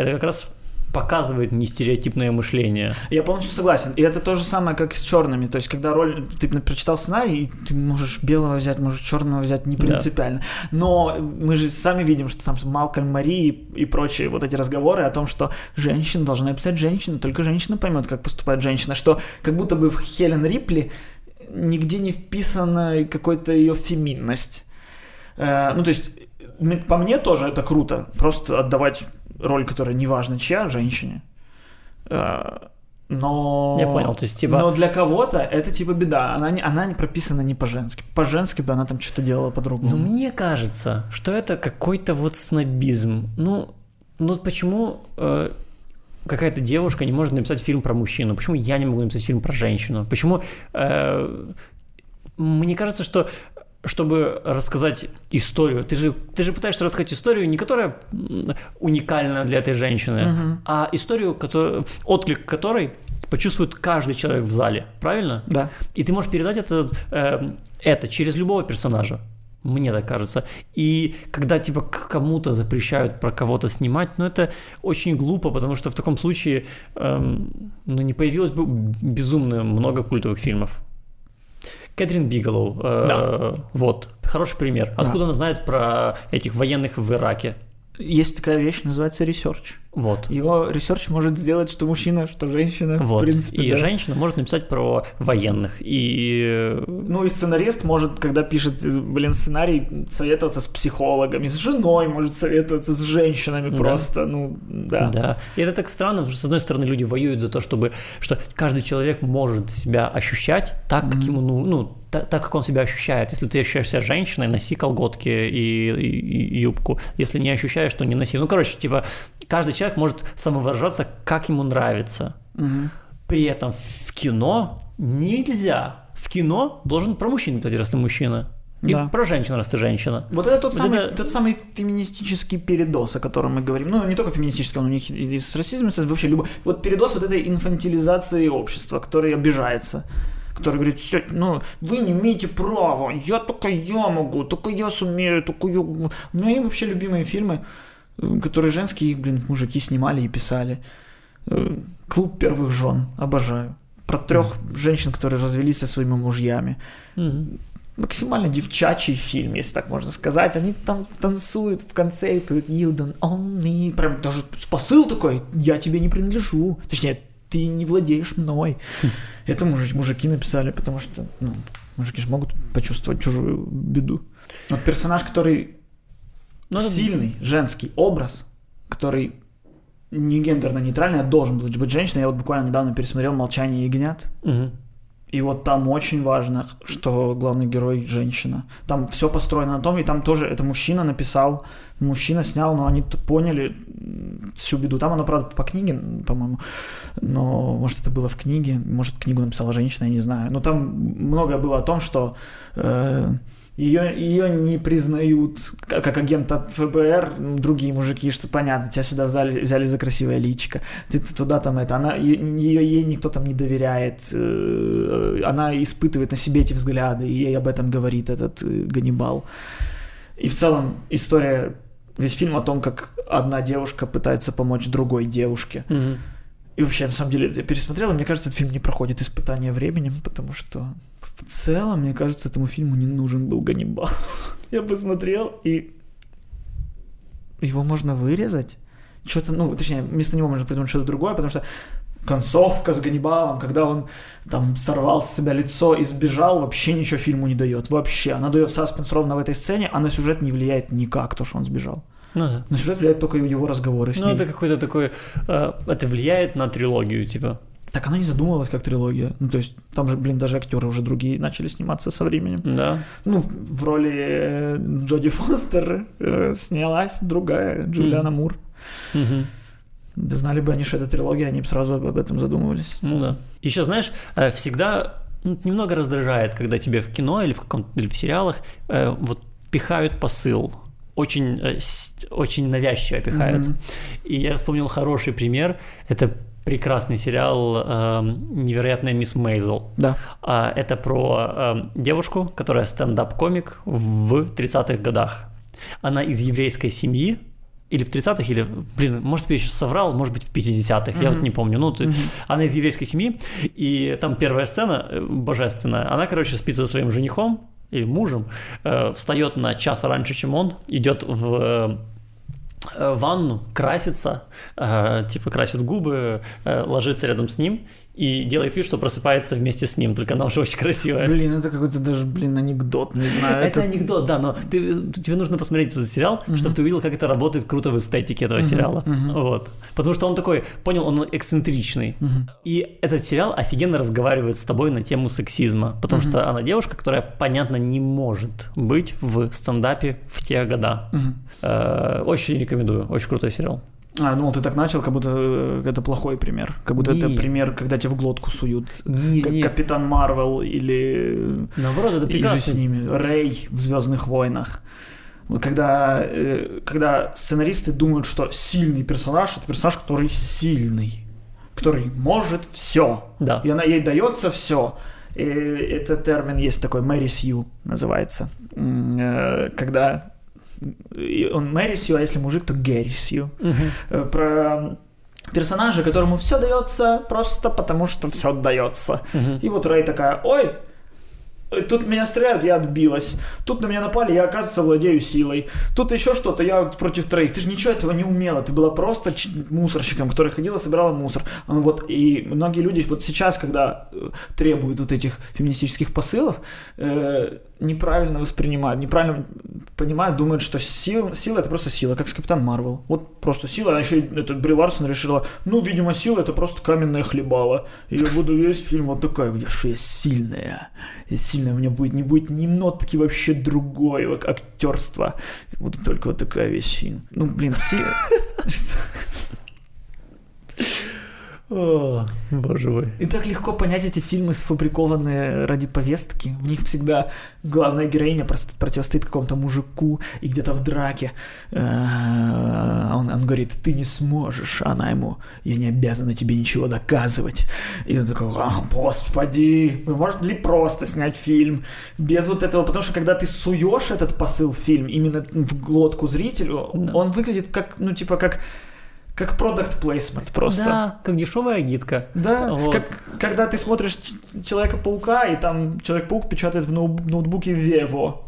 это как раз показывает нестереотипное мышление. Я полностью согласен. И это то же самое, как и с черными. То есть, когда роль, ты прочитал сценарий, и ты можешь белого взять, можешь черного взять, не Да. принципиально. Но мы же сами видим, что там Малкольм Мари и, и прочие вот эти разговоры о том, что женщина должна писать женщина, только женщина поймет, как поступает женщина. Что как будто бы в Хелен Рипли нигде не вписана какой-то ее феминность. Э, ну, то есть, по мне тоже это круто. Просто отдавать роль, которая неважно чья, женщине. Э, Но... Я понял, то есть, типа- Но для кого-то это типа беда. Она не, она не прописана не по-женски. По-женски бы она там что-то делала по-другому. Ну, мне кажется, что это какой-то вот снобизм. Ну, ну почему э, какая-то девушка не может написать фильм про мужчину? Почему я не могу написать фильм про женщину? Почему... э, мне кажется, что чтобы рассказать историю, ты же, ты же пытаешься рассказать историю, не которая уникальна для этой женщины, Мгм. а историю, которую, отклик которой почувствует каждый человек в зале, правильно? Да. И ты можешь передать это, э, это через любого персонажа. Мне так кажется. И когда типа кому-то запрещают про кого-то снимать, ну это очень глупо, потому что в таком случае эм, ну, не появилось бы безумно много культовых фильмов. Кэтрин Бигелоу, э, вот, хороший пример. Да. Откуда она знает про этих военных в Ираке? Есть такая вещь, называется research. Вот. Его research может сделать что мужчина, что женщина. Вот. В принципе, и да. женщина может написать про военных. И Ну и сценарист может, когда пишет, блин, сценарий, советоваться с психологами, с женой может советоваться, с женщинами Да. просто, ну, да. Да. И это так странно, потому что, с одной стороны, люди воюют за то, чтобы, что каждый человек может себя ощущать так, как ему, ну, ну та- так, как он себя ощущает. Если ты ощущаешь себя женщиной, носи колготки и, и- и юбку. Если не ощущаешь, то не носи. Ну, короче, типа, каждый человек может самовыражаться, как ему нравится. Мгм. При этом в кино нельзя. В кино должен про мужчин писать, раз ты мужчина. И Да. про женщину, раз ты женщина. Вот это тот, Вот самый, это- тот самый феминистический передос, о котором мы говорим. Ну, не только феминистический, он у них и с расизмом, вообще любой. Вот передос вот этой инфантилизации общества, который обижается. Который говорит, все, ну, вы не имеете права, я только я могу, только я сумею, только я... У меня вообще любимые фильмы, э, которые женские, их, блин, мужики снимали и писали. Э, Клуб первых жен, обожаю. Про трех женщин, которые развелись со своими мужьями Мгм. максимально девчачий фильм, если так можно сказать. Они там танцуют в конце и поют You don't own me. Прям даже посыл такой, я тебе не принадлежу. Точнее, ты не владеешь мной. Это мужи- мужики написали, потому что, ну, мужики же могут почувствовать чужую беду. Вот персонаж, который Ну, это- сильный, женский образ, который не гендерно-нейтральный, а должен быть быть женщиной. Я вот буквально недавно пересмотрел «Молчание ягнят». Мгм. И вот там очень важно, что главный герой женщина. Там все построено на том, и там тоже это мужчина написал, мужчина снял, но они поняли всю беду. Там оно, правда, по книге, по-моему, но может это было в книге, может книгу написала женщина, я не знаю. Но там многое было о том, что э, ее, ее не признают как, как агента ФБР, другие мужики, что понятно, тебя сюда взяли, взяли за красивое личико, ты, ты туда там это, она, ее, ей никто там не доверяет, э, она испытывает на себе эти взгляды, и ей об этом говорит этот э, Ганнибал. И в целом история, весь фильм о том, как одна девушка пытается помочь другой девушке. Мгм. И вообще, на самом деле, я пересмотрел, и мне кажется, этот фильм не проходит испытания временем, потому что в целом, мне кажется, этому фильму не нужен был Ганнибал. Я посмотрел, и его можно вырезать. Что-то, ну, точнее, вместо него можно придумать что-то другое, потому что концовка с Ганнибалом, когда он там сорвал с себя лицо и сбежал, вообще ничего фильму не дает. Вообще. Она дает саспенс ровно в этой сцене, а на сюжет не влияет никак то, что он сбежал. Ну да. На сюжет влияют только его разговоры с Ну, ней. это какой-то такой... э, это влияет на трилогию, типа. Так она не задумывалась как трилогия. Ну, то есть, там же, блин, даже актеры уже другие начали сниматься со временем. Да. Ну, в роли э, Джоди Фостер э, снялась другая, Джулиана Мур. Мгм. Да знали бы они, что это трилогия, они бы сразу об этом задумывались. Ну да. Еще, знаешь, э, всегда ну, немного раздражает, когда тебе в кино или в, каком или в сериалах э, вот пихают посыл. Очень, э, очень навязчиво пихают. Мгм. И я вспомнил хороший пример. Это прекрасный сериал э, «Невероятная мисс Мейзел». Да. А, Это про э, девушку, которая стендап-комик в 30-х годах. Она из еврейской семьи, или в 30-х, или, блин, может я сейчас соврал, может быть, в 50-х, я вот не помню. Ну, ты- Мгм. она из еврейской семьи, и там первая сцена э, божественная. Она, короче, спит со своим женихом или мужем, э, встает на час раньше, чем он, идет в, э, ванну, красится, э, типа красит губы, ложится рядом с ним и делает вид, что просыпается вместе с ним, только она уже очень красивая. Блин, это какой-то даже, блин, анекдот, не знаю. Это, анекдот, да, но тебе нужно посмотреть этот сериал, чтобы ты увидел, как это работает круто в эстетике этого сериала. Вот. Потому что он такой, понял, он эксцентричный. И этот сериал офигенно разговаривает с тобой на тему сексизма, потому что она девушка, которая, понятно, не может быть в стендапе в те года. Э, Очень рекомендую, очень крутой сериал. А, думал, ты так начал, как будто э, это плохой пример. Как будто это Не. пример, когда тебе в глотку суют. Не, Как не. Капитан Марвел или... Наоборот, это же с прекрасно. ними. Рэй в Звездных войнах. Когда, э, когда сценаристы думают, что сильный персонаж это персонаж, который сильный, который может все. Да. И она ей дается все. И этот термин есть такой, Мэри Сью называется. Э, Когда он Мэри Сью, а если мужик, то Гэри Сью. Э, Про персонажа, которому все дается просто потому, что все дается. И вот Рэй такая, ой, э, Тут меня стреляют, я отбилась. Тут на меня напали, я, оказывается, владею силой. Тут еще что-то, я против троих. Ты же ничего этого не умела. Ты была просто мусорщиком, который ходила, собирала мусор. А, Вот, и многие люди вот сейчас, когда э, требуют вот этих феминистических посылов, э, неправильно воспринимают, неправильно понимают, думают, что сила, сила это просто сила, как с Капитан Марвел. Вот просто сила. А еще и этот Бри Ларсон решила, ну, видимо, сила это просто каменное хлебало. И я буду весь фильм вот такая, я что я сильная. Я сильная, у меня будет, не будет ни нотки вообще другой вот, актерства. Буду только вот такая весь фильм. Ну, блин, сила. О, боже мой. И так легко понять эти фильмы, сфабрикованные ради повестки. В них всегда главная героиня просто противостоит какому-то мужику, и где-то в драке э, он, он говорит, ты не сможешь, а она ему, я не обязана тебе ничего доказывать. И он такой, «А, господи, можно ли просто снять фильм без вот этого, потому что когда ты суешь этот посыл в фильм именно в глотку зрителю, Да. он выглядит как, ну типа как как продукт плейсмент просто. Да, как дешевая гитка. Да, Вот. как, когда ты смотришь Человека-паука, и там Человек-паук печатает в ноут- ноутбуке Вево.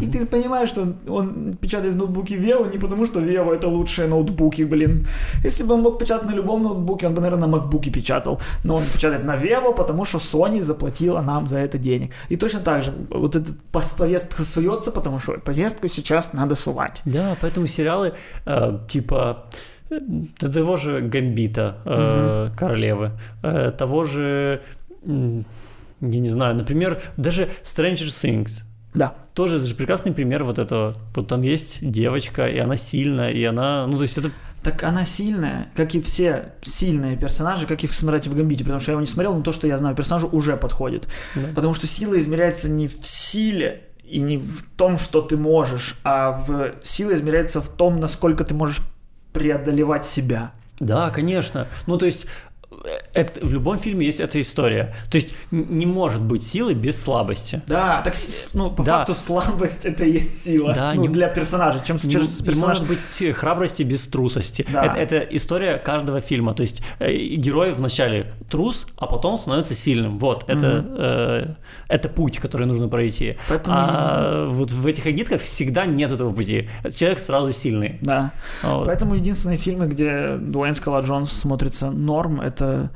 И ты понимаешь, что он печатает в ноутбуке Вево не потому, что Вево это лучшие ноутбуки, блин. Если бы он мог печатать на любом ноутбуке, он бы, наверное, на макбуке печатал. Но он печатает на Вево, потому что Sony заплатила нам за это денег. И точно так же, вот эта повестка суется, потому что повестку сейчас надо сувать. Да, поэтому сериалы э, типа того же Гамбита, э, королевы, э, того же, я не знаю, например, даже Stranger Things. Да. Тоже это же прекрасный пример вот этого. Вот там есть девочка, и она сильная, и она, ну то есть это Так она сильная, как и все сильные персонажи, как и в «Смотрите в Гамбите», потому что я его не смотрел, но то, что я знаю персонажу, уже подходит. Да. Потому что сила измеряется не в силе и не в том, что ты можешь, а в сила измеряется в том, насколько ты можешь преодолевать себя. Да, конечно. Ну, то есть это, в любом фильме есть эта история. То есть не может быть силы без слабости. Да, так, ну, по Да. факту слабость это и есть сила. Да, ну, не- для персонажа. Чем Не, через не персонаж... может быть храбрости без трусости. Да. Это, это история каждого фильма. То есть э, герой вначале трус, а потом становится сильным. Вот, это, э, это путь, который нужно пройти. Поэтому а вот в этих агитках всегда нет этого пути. Человек сразу сильный. Да. Вот. Поэтому единственные фильмы, где Дуэйн Скала Джонс смотрится норм, это euh,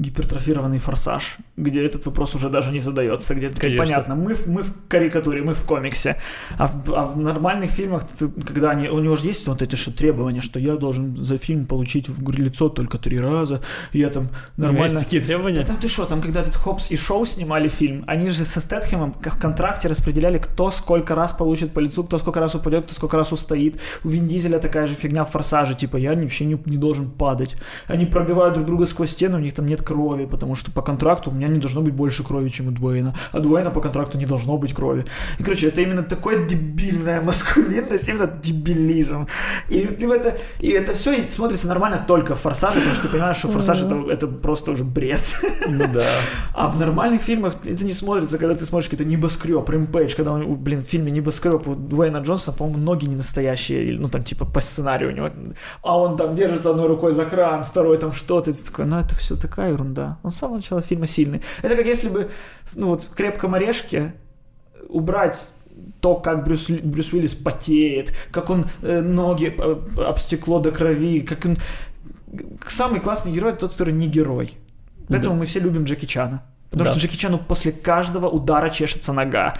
гипертрофированный форсаж, где этот вопрос уже даже не задается, где Конечно. понятно, мы, в- мы в карикатуре, мы в комиксе, а в, а в нормальных фильмах, ты- когда они, у него же есть вот эти что требования, что я должен за фильм получить в лицо только три раза, и я там нормально... есть такие Да требования. там ты что, там когда этот Хопс и Шоу снимали фильм, они же со Стэтхэмом в контракте распределяли, кто сколько раз получит по лицу, кто сколько раз упадет, кто сколько раз устоит. У Вин Дизеля такая же фигня в Форсаже, типа я вообще не, не должен падать. Они пробивают друг друга сквозь стену, у них там нет крови, потому что по контракту у меня не должно быть больше крови, чем у Дуэйна, а Дуэйна по контракту не должно быть крови. И, короче, это именно такой дебильная маскулинность, именно дебилизм. И, в это, и это все смотрится нормально только в Форсаже, потому что ты понимаешь, что Форсаж это, это просто уже бред. Ну да. А в нормальных фильмах это не смотрится, когда ты смотришь какой-то небоскреб, Рэмпейдж, когда, он, блин, в фильме небоскреб у Дуэйна Джонсона, по-моему, ноги не настоящие, ну там типа по сценарию у него, а он там держится одной рукой за кран, второй там что-то, и ты такой, ну это все такая ерунда. Он с самого начала фильма сильный. Это как если бы, ну вот в «Крепком орешке» убрать то, как Брюс, Брюс Уиллис потеет, как он э, ноги э, об стекло до крови, как он... Самый классный герой тот, который не герой. Поэтому Да. мы все любим Джеки Чана. Потому Да. что Джеки Чану после каждого удара чешется нога.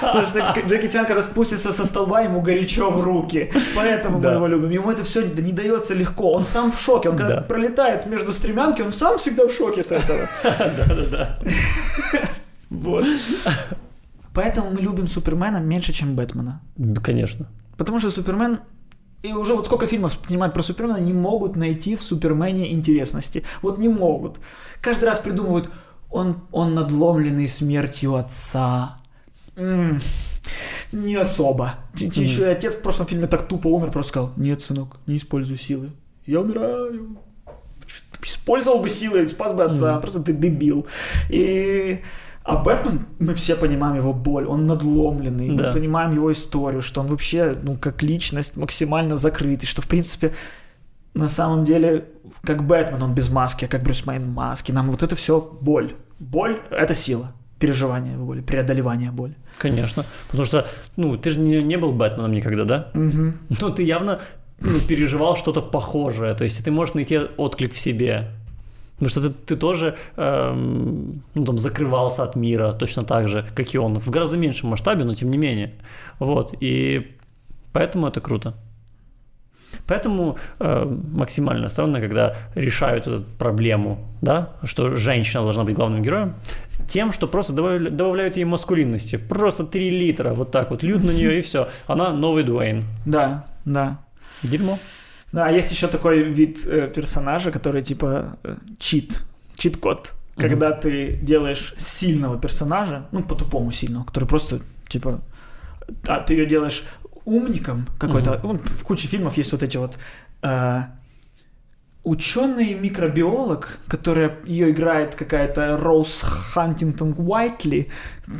Потому что Джеки Чан, когда спустится со столба, ему горячо в руки. Поэтому мы его любим. Ему это все не дается легко. Он сам в шоке. Он когда Да. пролетает между стремянки, он сам всегда в шоке с этого. Да-да-да. Вот. Поэтому мы любим Супермена меньше, чем Бэтмена. Конечно. Потому что Супермен и уже вот сколько фильмов снимают про Супермена, не могут найти в Супермене интересности. Вот не могут. Каждый раз придумывают, он, он надломленный смертью отца. М, не особо. Т- Еще и отец в прошлом фильме так тупо умер, просто сказал, нет, сынок, не используй силы. Я умираю. Использовал бы силы, спас бы отца, Мгм. просто ты дебил. И... А Бэтмен, мы все понимаем его боль, он надломленный, Да. мы понимаем его историю, что он вообще, ну, как личность максимально закрытый, что, в принципе, на самом деле, как Бэтмен, он без маски, а как Брюс Мэйн в маске. Нам вот это все боль. Боль — это сила. Переживание боли, преодолевание боли. Конечно. Потому что, ну, ты же не, не был Бэтменом никогда, да? Угу. Ну, ты явно ну, переживал что-то похожее. То есть ты можешь найти отклик в себе. Потому что ты, ты тоже эм, ну, там, закрывался от мира точно так же, как и он. В гораздо меньшем масштабе, но тем не менее. Вот. И поэтому это круто. Поэтому э, максимально странно, когда решают эту проблему, да, что женщина должна быть главным героем, тем, что просто добавля- добавляют ей маскулинности. Просто 3 литра вот так вот льют на нее и все. Она новый Дуэйн. Да, да. Дерьмо. Да, а есть еще такой вид э, персонажа, который типа э, чит, чит-код. Мгм. Когда ты делаешь сильного персонажа, ну, по-тупому сильного, который просто, типа, а ты ее делаешь умником какой-то. Ну, в куче фильмов есть вот эти вот э, ученый микробиолог, которая ее играет какая-то Роуз Хантингтон Уайтли,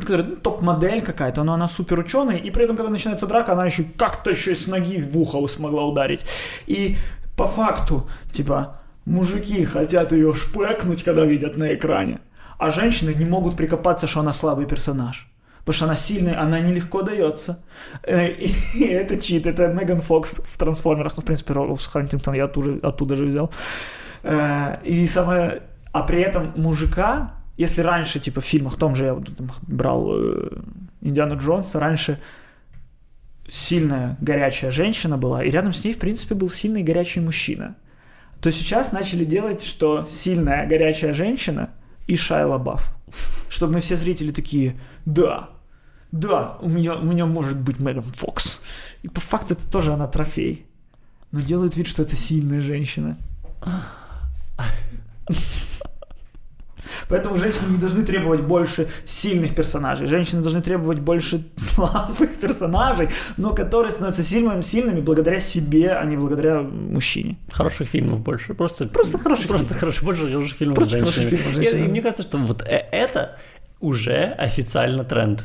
которая ну, топ-модель какая-то, но она супер ученый, и при этом, когда начинается драка, она еще как-то еще с ноги в ухо смогла ударить. И по факту, типа, мужики хотят ее шпекнуть, когда видят на экране, а женщины не могут прикопаться, что она слабый персонаж. Потому что она сильная, она нелегко дается. Э, И, и это чит, это Меган Фокс в «Трансформерах». Ну, в принципе, Роуз Хантингтон я оттуда, оттуда же взял. Э, И самое... А при этом мужика, если раньше, типа, в фильмах, в том же я там брал э, Индиану Джонса, раньше сильная горячая женщина была, и рядом с ней, в принципе, был сильный горячий мужчина. То сейчас начали делать, что сильная горячая женщина и Шайа Лабаф. Чтобы мы все зрители такие, да, да, у меня, у меня может быть Меган Фокс. И по факту это тоже она трофей. Но делают вид, что это сильная женщина. Поэтому женщины не должны требовать больше сильных персонажей. Женщины должны требовать больше слабых персонажей, но которые становятся сильными, сильными благодаря себе, а не благодаря мужчине. Хороших фильмов больше. Просто, Просто хороших Просто хороших, больше хороших фильмов Просто с хороших женщинами. фильмов с И- женщинами. И, мне кажется, что вот э- это уже официально тренд.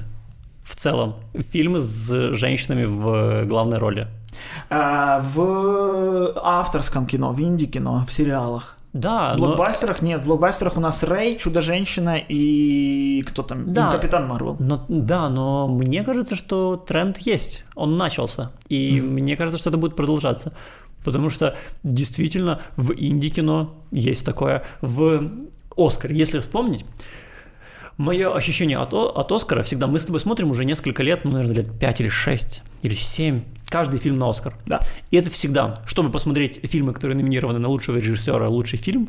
В целом. Фильмы с женщинами в главной роли. А, в авторском кино, в инди-кино, в сериалах. Да, В но... блокбастерах нет. В блокбастерах у нас Рэй, Чудо-женщина и кто там? Да. И Капитан Марвел. Но, да, но мне кажется, что тренд есть, он начался, и мне кажется, что это будет продолжаться, потому что действительно в инди-кино есть такое, в Оскар, если вспомнить, мое ощущение от, от Оскара всегда, мы с тобой смотрим уже несколько лет, ну, наверное, лет 5 или 6 или 7, каждый фильм на Оскар. Да. И это всегда, чтобы посмотреть фильмы, которые номинированы на лучшего режиссера, лучший фильм,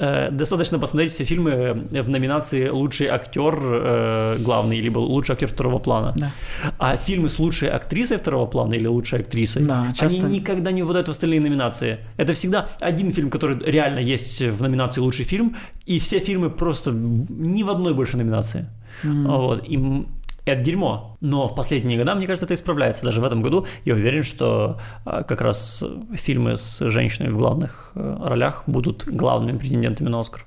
Э, достаточно посмотреть все фильмы э, в номинации лучший актер э, главный, либо лучший актер второго плана. Да. А фильмы с лучшей актрисой второго плана или лучшей актрисой, Да, часто- они никогда не выпадают в остальные номинации. Это всегда один фильм, который реально есть в номинации лучший фильм, и все фильмы просто ни в одной больше номинации. Вот. И это дерьмо. Но в последние годы, мне кажется, это исправляется. Даже в этом году я уверен, что а, как раз фильмы с женщинами в главных э, ролях будут главными претендентами на Оскар.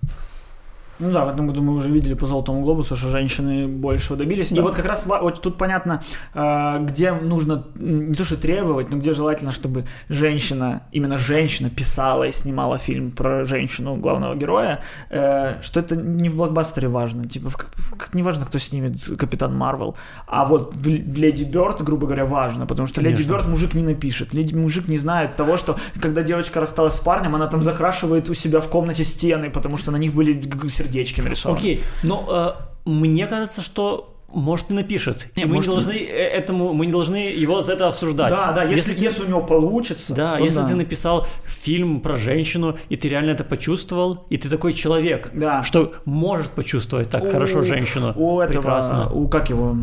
Ну да, в этом году мы уже видели по Золотому глобусу, что женщины большего добились. И Да. вот как раз вот тут понятно, э, где нужно не то что требовать, но где желательно, чтобы женщина, именно женщина писала и снимала фильм про женщину главного героя, э, что это не в блокбастере важно. Типа, как, не важно, кто снимет Капитан Марвел. А вот в, в Леди Бёрд, грубо говоря, важно, потому что Леди Конечно. Бёрд мужик не напишет. Леди мужик не знает того, что когда девочка рассталась с парнем, она там закрашивает у себя в комнате стены, потому что на них были г- сердечки нарисованы. Окей, но э, мне кажется, что может и напишет. Не, и мы может, не должны э, этому, мы не должны его за это осуждать. Да, да, если, ты- если у него получится. Да, если да. ты написал фильм про женщину, и ты реально это почувствовал, и ты такой человек, Да. что может почувствовать так У- хорошо женщину. У этого, Прекрасно. у как его,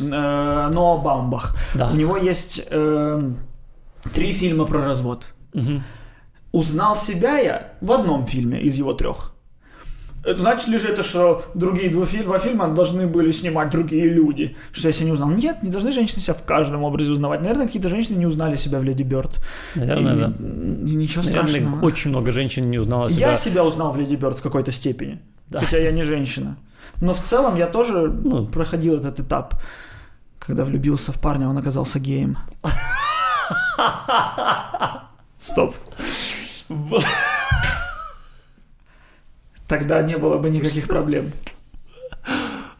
э, Ноа Баумбах. Да. У него есть э, три фильма про развод. Мгм. Узнал себя я в одном фильме из его трех. Это значит ли же это, что другие два, фильма, два фильма должны были снимать другие люди? Что я себя не узнал? Нет, не должны женщины себя в каждом образе узнавать. Наверное, какие-то женщины не узнали себя в Леди Бёрд. Наверное, И- да. и Ничего Наверное, страшного. очень много женщин не узнало себя. Я себя узнал в Леди Бёрд в какой-то степени. Да. Хотя я не женщина. Но в целом я тоже Ну. проходил этот этап. Когда влюбился в парня, он оказался геем. Стоп. Тогда не было бы никаких проблем.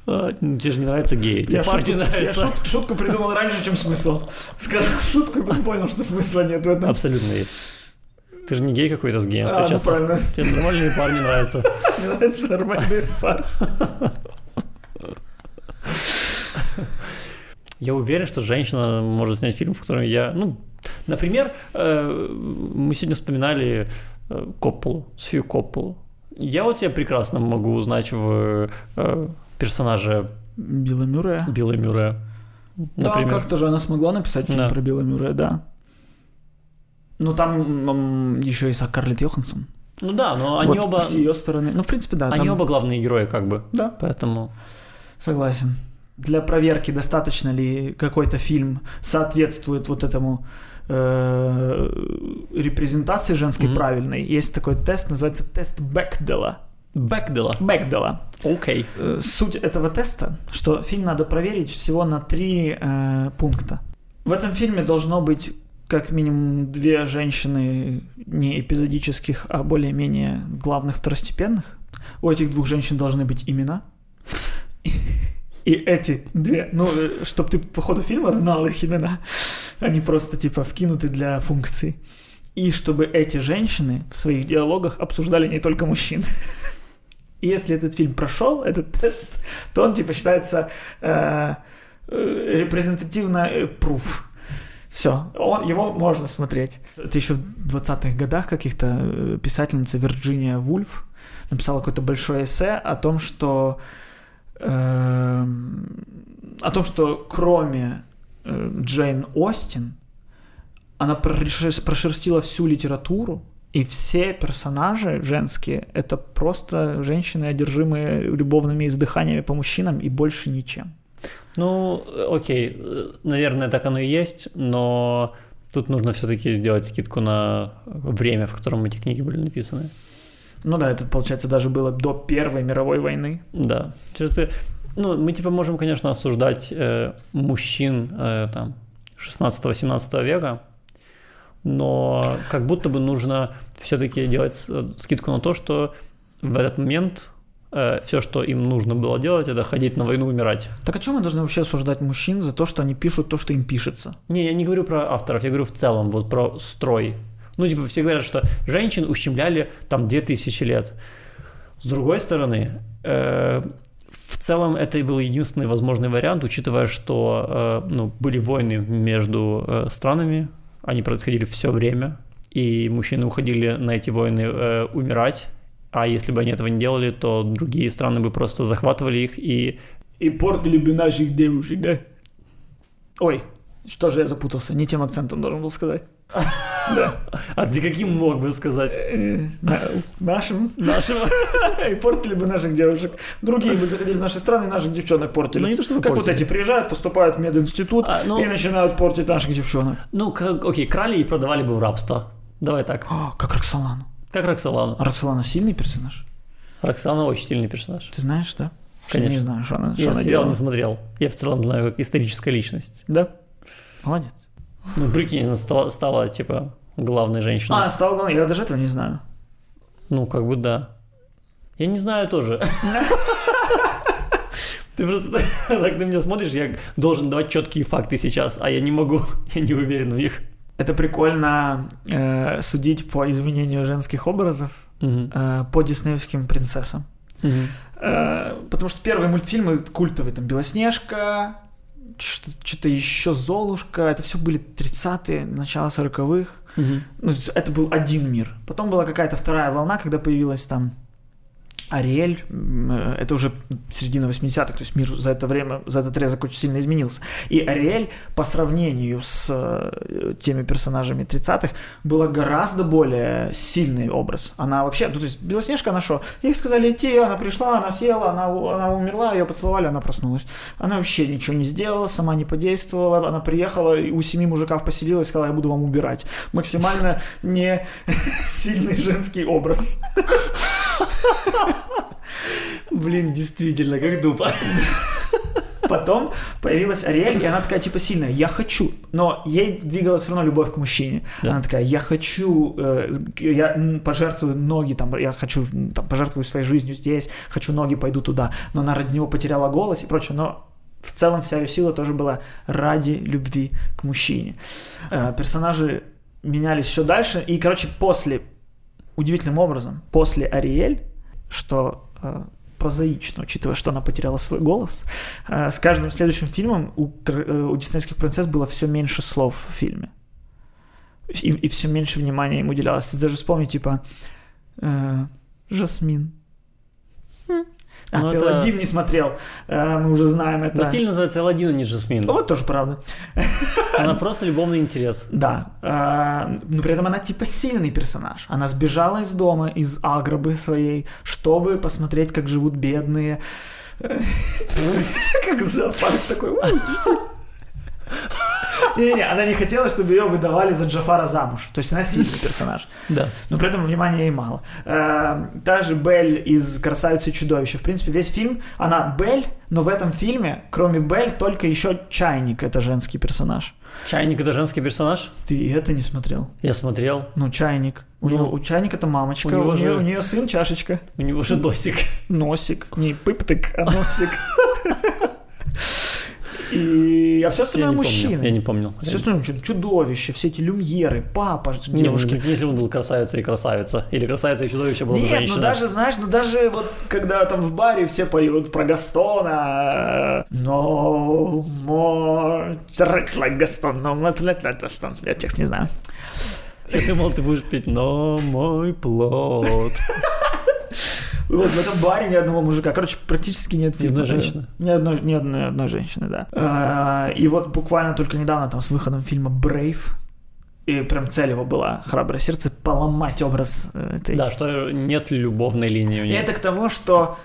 А, ну, тебе же не нравится гей, тебе Я, парни шутку, я нравятся. шут- шутку придумал раньше, чем смысл. Сказал шутку и понял, что смысла нет в этом. Абсолютно есть. Ты же не гей какой-то с геем А, ну встречаться. правильно. Тебе нормальные парни нравятся. Мне нравится нормальный пар. Я уверен, что женщина может снять фильм, в котором я... Ну, например, э, мы сегодня вспоминали э, Копполу, Софию Копполу. Я вот себя прекрасно могу узнать в э, персонаже Билла Мюррея. Билла Мюррея. Да, Например. как-то же она смогла написать фильм Да. про Билла Мюррея, да. Ну, там м, еще и Скарлетт Йоханссон. Ну да, но они Вот оба... С ее стороны. Ну, в принципе, да. Они там- оба главные герои, как бы. Да, Поэтому... согласен. Для проверки, достаточно ли какой-то фильм соответствует вот этому э, репрезентации женской Мгм. правильной. Есть такой тест, называется тест Бекдела. Бэкдела. Бекдела. Окей. Э, Суть этого теста, что фильм надо проверить всего на три э, пункта. В этом фильме должно быть как минимум две женщины не эпизодических, а более-менее главных второстепенных. У этих двух женщин должны быть имена. И эти две, ну, чтобы ты по ходу фильма знал их имена, они просто типа вкинуты для функций. И чтобы эти женщины в своих диалогах обсуждали не только мужчин. И если этот фильм прошел, этот тест, то он типа считается э, э, репрезентативно э. Все, он, его можно смотреть. Это еще в 20-х годах каких-то э, писательница Вирджиния Вульф написала какое-то большое эссе о том, что эм, о том, что кроме э, Джейн Остин, она прошер- прошерстила всю литературу, и все персонажи женские — это просто женщины, одержимые любовными издыханиями по мужчинам, и больше ничем. Ну, э, окей, э, наверное, так оно и есть, но тут нужно все-таки сделать скидку на время, в котором эти книги были написаны. Ну да, это, получается, даже было до Первой мировой войны. Да. Чисто, ну, мы типа можем, конечно, осуждать э, мужчин э, там 16-17 века, но как будто бы нужно все-таки делать э, скидку на то, что в этот момент все, что им нужно было делать, это ходить на войну, умирать. Так о чем мы должны вообще осуждать мужчин за то, что они пишут то, что им пишется? Не, я не говорю про авторов, я говорю в целом, вот про строй. Ну, типа, все говорят, что женщин ущемляли там 2000 лет. С другой стороны, э, в целом это и был единственный возможный вариант, учитывая, что э, ну, были войны между э, странами, они происходили все время, и мужчины уходили на эти войны э, умирать, а если бы они этого не делали, то другие страны бы просто захватывали их и И портили бы наших девушек, да? Ой, что же я запутался? Не тем акцентом должен был сказать. А ты каким мог бы сказать? Э, на- Нашим. Нашим? И портили бы наших девушек. Другие бы заходили в наши страны и наших девчонок портили. Ну, не то, чтобы как вот эти приезжают, поступают в мединститут А, ну- и начинают портить наших девчонок. Ну, окей, крали и продавали бы в рабство. Давай так. О, как Роксолану. Как Роксолану. А Роксолана сильный персонаж? Роксана очень сильный персонаж. Ты знаешь, да? Что Конечно. не знаю, что она, что Я она сериал делала. не смотрел. Я в целом знаю как историческая личность. Да? Молодец. Ну, прикинь, она стала, стала типа, главной женщиной. А, стал главным. Я даже этого не знаю. Ну, как бы да. Я не знаю тоже. Ты просто так, на меня смотришь, я должен давать четкие факты сейчас, а я не могу, я не уверен в них. Это прикольно э, судить по изменению женских образов Мгм. э, по диснеевским принцессам. Мгм. Э, потому что первые мультфильмы культовые, там Белоснежка, что-то еще Золушка, это все были 30-е, начало 40-х. Мгм. Ну, это был один мир. Потом была какая-то вторая волна, когда появилась там Ариэль, э, это уже середина 80-х, то есть мир за это время, за этот резок очень сильно изменился. И Ариэль по сравнению с э, теми персонажами 30-х была гораздо более сильный образ. Она вообще, ну, то есть Белоснежка, она что? Ей сказали идти, она пришла, она съела, она, она умерла, ее поцеловали, она проснулась. Она вообще ничего не сделала, сама не подействовала, она приехала, и у семи мужиков поселилась, сказала, я буду вам убирать. Максимально не сильный женский образ. Блин, действительно, как дупа. Потом появилась Ариэль, и она такая, типа, сильная, я хочу. Но ей двигала все равно любовь к мужчине. Да. Она такая, я хочу, э, я пожертвую ноги, там, я хочу, там, пожертвую своей жизнью здесь, хочу ноги, пойду туда. Но она ради него потеряла голос и прочее. Но в целом вся ее сила тоже была ради любви к мужчине. Э, персонажи менялись еще дальше. И, короче, после, удивительным образом, после Ариэль, что э, прозаично, учитывая, что она потеряла свой голос, э, с каждым следующим фильмом у, э, у диснейских принцесс было все меньше слов в фильме. И, и все меньше внимания им уделялось. Даже вспомни, типа, э, Жасмин. А, Ну, ты это- Аладдин не смотрел, Э, мы уже знаем это. Но фильм называется «Аладдин», а не «Жасмин». Вот тоже правда. Она просто любовный интерес. Да, э, но при этом она типа сильный персонаж. Она сбежала из дома, из агробы своей, чтобы посмотреть, как живут бедные. Как в зоопарк такой. «Ой, идите». Не-не, она не хотела, чтобы ее выдавали за Джафара замуж. То есть она сильный персонаж. Да. Но при этом внимания ей мало. Э, Та же Белль из «Красавицы и чудовища». В принципе, весь фильм, она Белль, но в этом фильме, кроме Белль, только еще Чайник — это женский персонаж. Чайник это женский персонаж? Ты и это не смотрел? Я смотрел. Ну, чайник. У, Ну, него, у чайника это мамочка, у у, него нее, же- у нее сын чашечка, У него же носик. носик. Не пыптык, а носик. И... А все остальное не мужчины. помню. Я не помнил. Все остальное чуд- чудовище, все эти люмьеры, папа, Не, ну, девушки. если он был красавица и красавица. Или красавица и чудовище была бы Нет, женщина. ну даже, знаешь, ну даже вот когда там в баре все поют про Гастона, no more like Gaston, no more like Gaston. Я текст не знаю. Я думал, ты будешь петь «Но мой плод». Вот в этом баре ни одного мужика. Короче, практически нет Ни одной фильма. женщины? Ни одной, ни одной, одной женщины, да. А, И вот буквально только недавно там с выходом фильма «Брейв», и прям цель его была «Храброе сердце» поломать образ э, этой Да, что нет любовной линии у нее. это к тому, что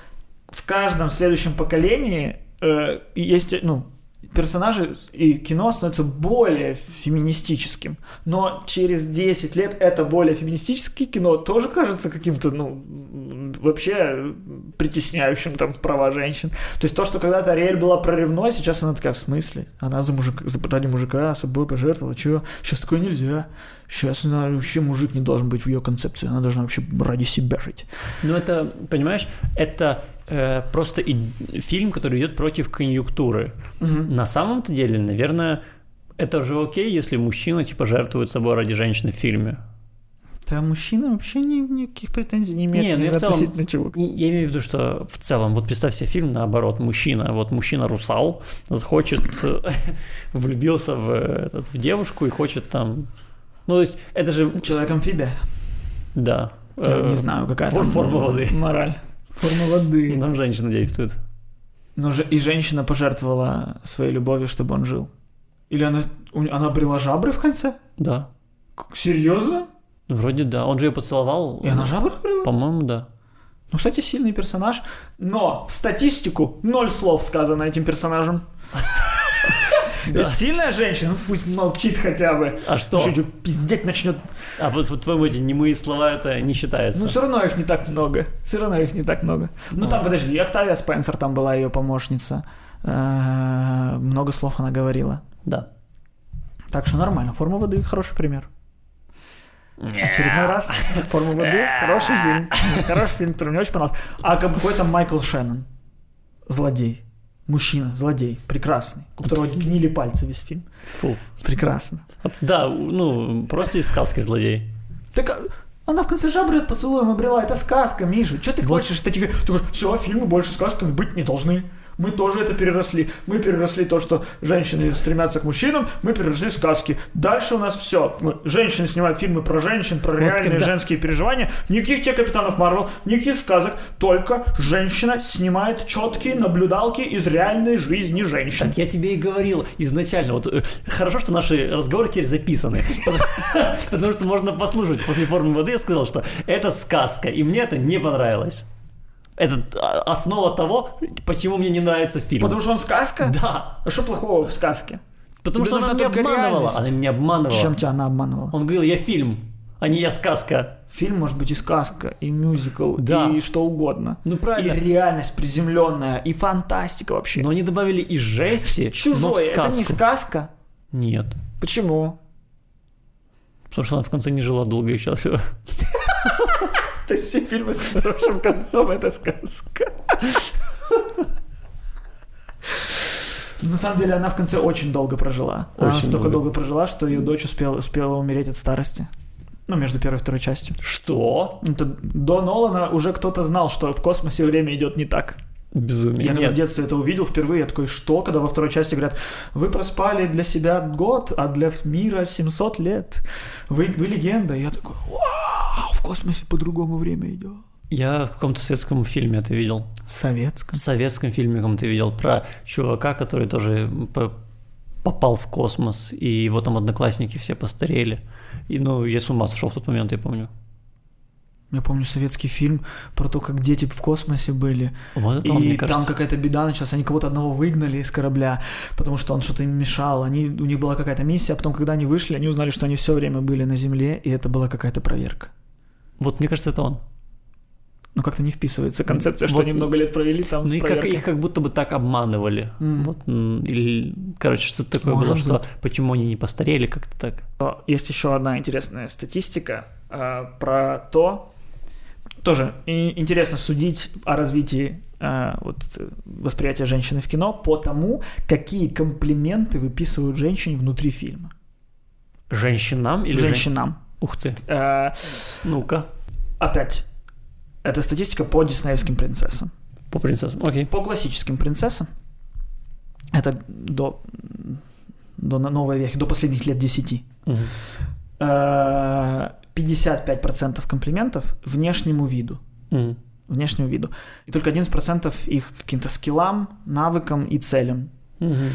в каждом следующем поколении э, есть, ну, персонажи и кино становится более феминистическим. Но через 10 лет это более феминистическое кино тоже кажется каким-то, ну, вообще притесняющим там права женщин. То есть то, что когда-то Ариэль была прорывной, сейчас она такая, в смысле? Она за мужика, за, ради мужика собой пожертвовала, чего? Сейчас такое нельзя. Сейчас она, вообще мужик не должен быть в ее концепции, она должна вообще ради себя жить. Ну, это, понимаешь, это э, просто и- фильм, который идет против конъюнктуры. На самом-то деле, наверное, это же окей, если мужчина, типа, жертвует собой ради женщины в фильме. Да, мужчина вообще ни, никаких претензий не имеет Не, ну и в целом-. И Я имею в виду, что в целом, вот представь себе фильм наоборот, мужчина, вот мужчина-русал хочет, влюбился в, этот, в девушку и хочет там, ну то есть это же, Человек-амфибия. да. Я э, не знаю, какая фор- там форма воды. Мораль. Форма воды. Там женщина действует. Но же и женщина пожертвовала своей любовью, чтобы он жил. Или она, она обрела жабры в конце? Да. Серьезно? Вроде да. Он же ее поцеловал. И она жабры обрела? По-моему, да. Ну, кстати, сильный персонаж. Но в статистику ноль слов сказано этим персонажем. Да. Сильная женщина, ну пусть молчит хотя бы. А что? Что, пиздеть начнет. А вот по твоему эти немые слова это не считается. Ну, все равно их не так много. Все равно их не так много. Ну, там, А. подожди, и Октавия Спенсер там была ее помощница. Э, Много слов она говорила. Да. Так что нормально. Форма воды хороший пример. Очередной раз Форма воды хороший фильм. Хороший фильм, который мне очень понравился. А какой-то Майкл Шеннон. Злодей. Мужчина, злодей, прекрасный, у которого Упс. гнили пальцы весь фильм. Фу. Прекрасно. Да, ну, просто из сказки злодей. Так а, она в конце жабрет поцелуем обрела. Это сказка, Миша. Что ты Вот. хочешь? Ты, ты говоришь, все, фильмы больше сказками быть не должны. Мы тоже это переросли. Мы переросли то, что женщины стремятся к мужчинам, мы переросли сказки. Дальше у нас все. женщины снимают фильмы про женщин, про реальные когда- женские переживания. Никаких тебе капитанов Марвел, никаких сказок. Только женщина снимает четкие наблюдалки из реальной жизни женщин. Так я тебе и говорил изначально. Вот э, хорошо, что наши разговоры теперь записаны. Потому что можно послушать. После формы воды я сказал, что это сказка, и мне это не понравилось. Это а, основа того, почему мне не нравится фильм. Потому что он сказка? Да. А что плохого в сказке? Потому Тебе что она меня обманывала. реальность. Она меня обманывала. Чем тебя она обманывала? Он говорил, я фильм, а не я сказка. Фильм может быть и сказка, и мюзикл, Да. и что угодно. Ну правильно. И реальность приземленная, и фантастика вообще. Но они добавили и жести, но в Чужое, это сказку. не сказка. Нет. Почему? Потому что она в конце не жила долго и счастливо. То есть все фильмы с хорошим концом это сказка. На самом деле она в конце очень долго прожила. она Очень столько долго. долго прожила, что ее дочь успела, успела умереть от старости. Ну, между первой и второй частью. Что? Это до Нолана уже кто-то знал, что в космосе время идет не так. Безумие. Я когда в Нет. детстве это увидел впервые, я такой, что? Когда во второй части говорят, вы проспали для себя год, а для мира 700 лет. Вы, вы легенда. Я такой, вау, в космосе по-другому время идет. Я в каком-то советском фильме это видел. В Советском. советском фильме каком-то видел про чувака, который тоже по- попал в космос, и его там одноклассники все постарели. И, ну, я с ума сошел в тот момент, я помню. Я помню советский фильм про то, как дети в космосе были. Вот это он, и мне кажется. там какая-то беда началась. Они кого-то одного выгнали из корабля, потому что он что-то им мешал. Они, у них была какая-то миссия, а потом, когда они вышли, они узнали, что они все время были на Земле, и это была какая-то проверка. Вот мне кажется, это он. Ну, как-то не вписывается концепция, что Вот. они много лет провели там Ну и как, их как будто бы так обманывали. М. Вот, или, короче, что-то такое Может было, что почему они не постарели, как-то так. Есть еще одна интересная статистика э, про то, тоже интересно судить о развитии э, вот, восприятия женщины в кино по тому, какие комплименты выписывают женщине внутри фильма. Женщинам или жен- Женщинам. Ух ты. Э, Ну-ка, опять, это статистика по диснеевским принцессам. по принцессам. Окей. По классическим принцессам, это до, до новой вехи, до последних лет 10. Мгм. Э, 55% комплиментов внешнему виду. Мгм. Внешнему виду. И только 11% их каким-то скиллам, навыкам и целям. Мгм.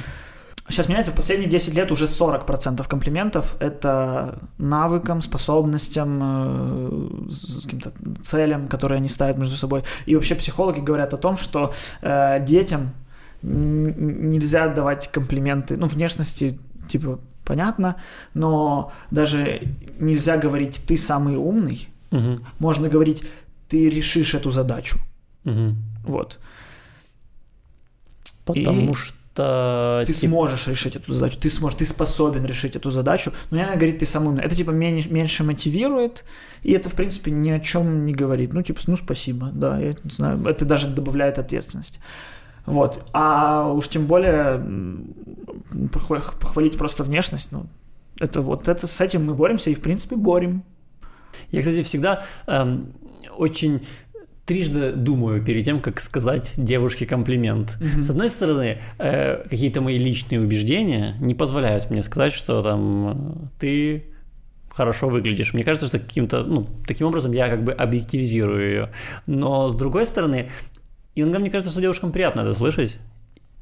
Сейчас меняется, в последние 10 лет уже 40% комплиментов это навыкам, способностям, э, с- каким-то целям, которые они ставят между собой. И вообще психологи говорят о том, что э, детям нельзя давать комплименты, ну, внешности, типа, понятно, но даже нельзя говорить «ты самый умный», Мгм. можно говорить «ты решишь эту задачу». Мгм. Вот. Потому И что... Ты типа, сможешь решить эту задачу, ты сможешь, ты способен решить эту задачу, но не надо говорить, ты самый умный. Это типа меньше, меньше мотивирует, и это, в принципе, ни о чем не говорит. Ну, типа, ну, спасибо, да, я не знаю, это даже добавляет ответственности. Вот. А уж тем более похвалить просто внешность, ну, это вот это с этим мы боремся и, в принципе, борем. Я, кстати, всегда эм, очень трижды думаю перед тем, как сказать девушке комплимент. Мгм. С одной стороны, э, какие-то мои личные убеждения не позволяют мне сказать, что там э, ты хорошо выглядишь. Мне кажется, что каким-то, ну, таким образом я как бы объективизирую ее. Но с другой стороны, иногда мне кажется, что девушкам приятно это слышать.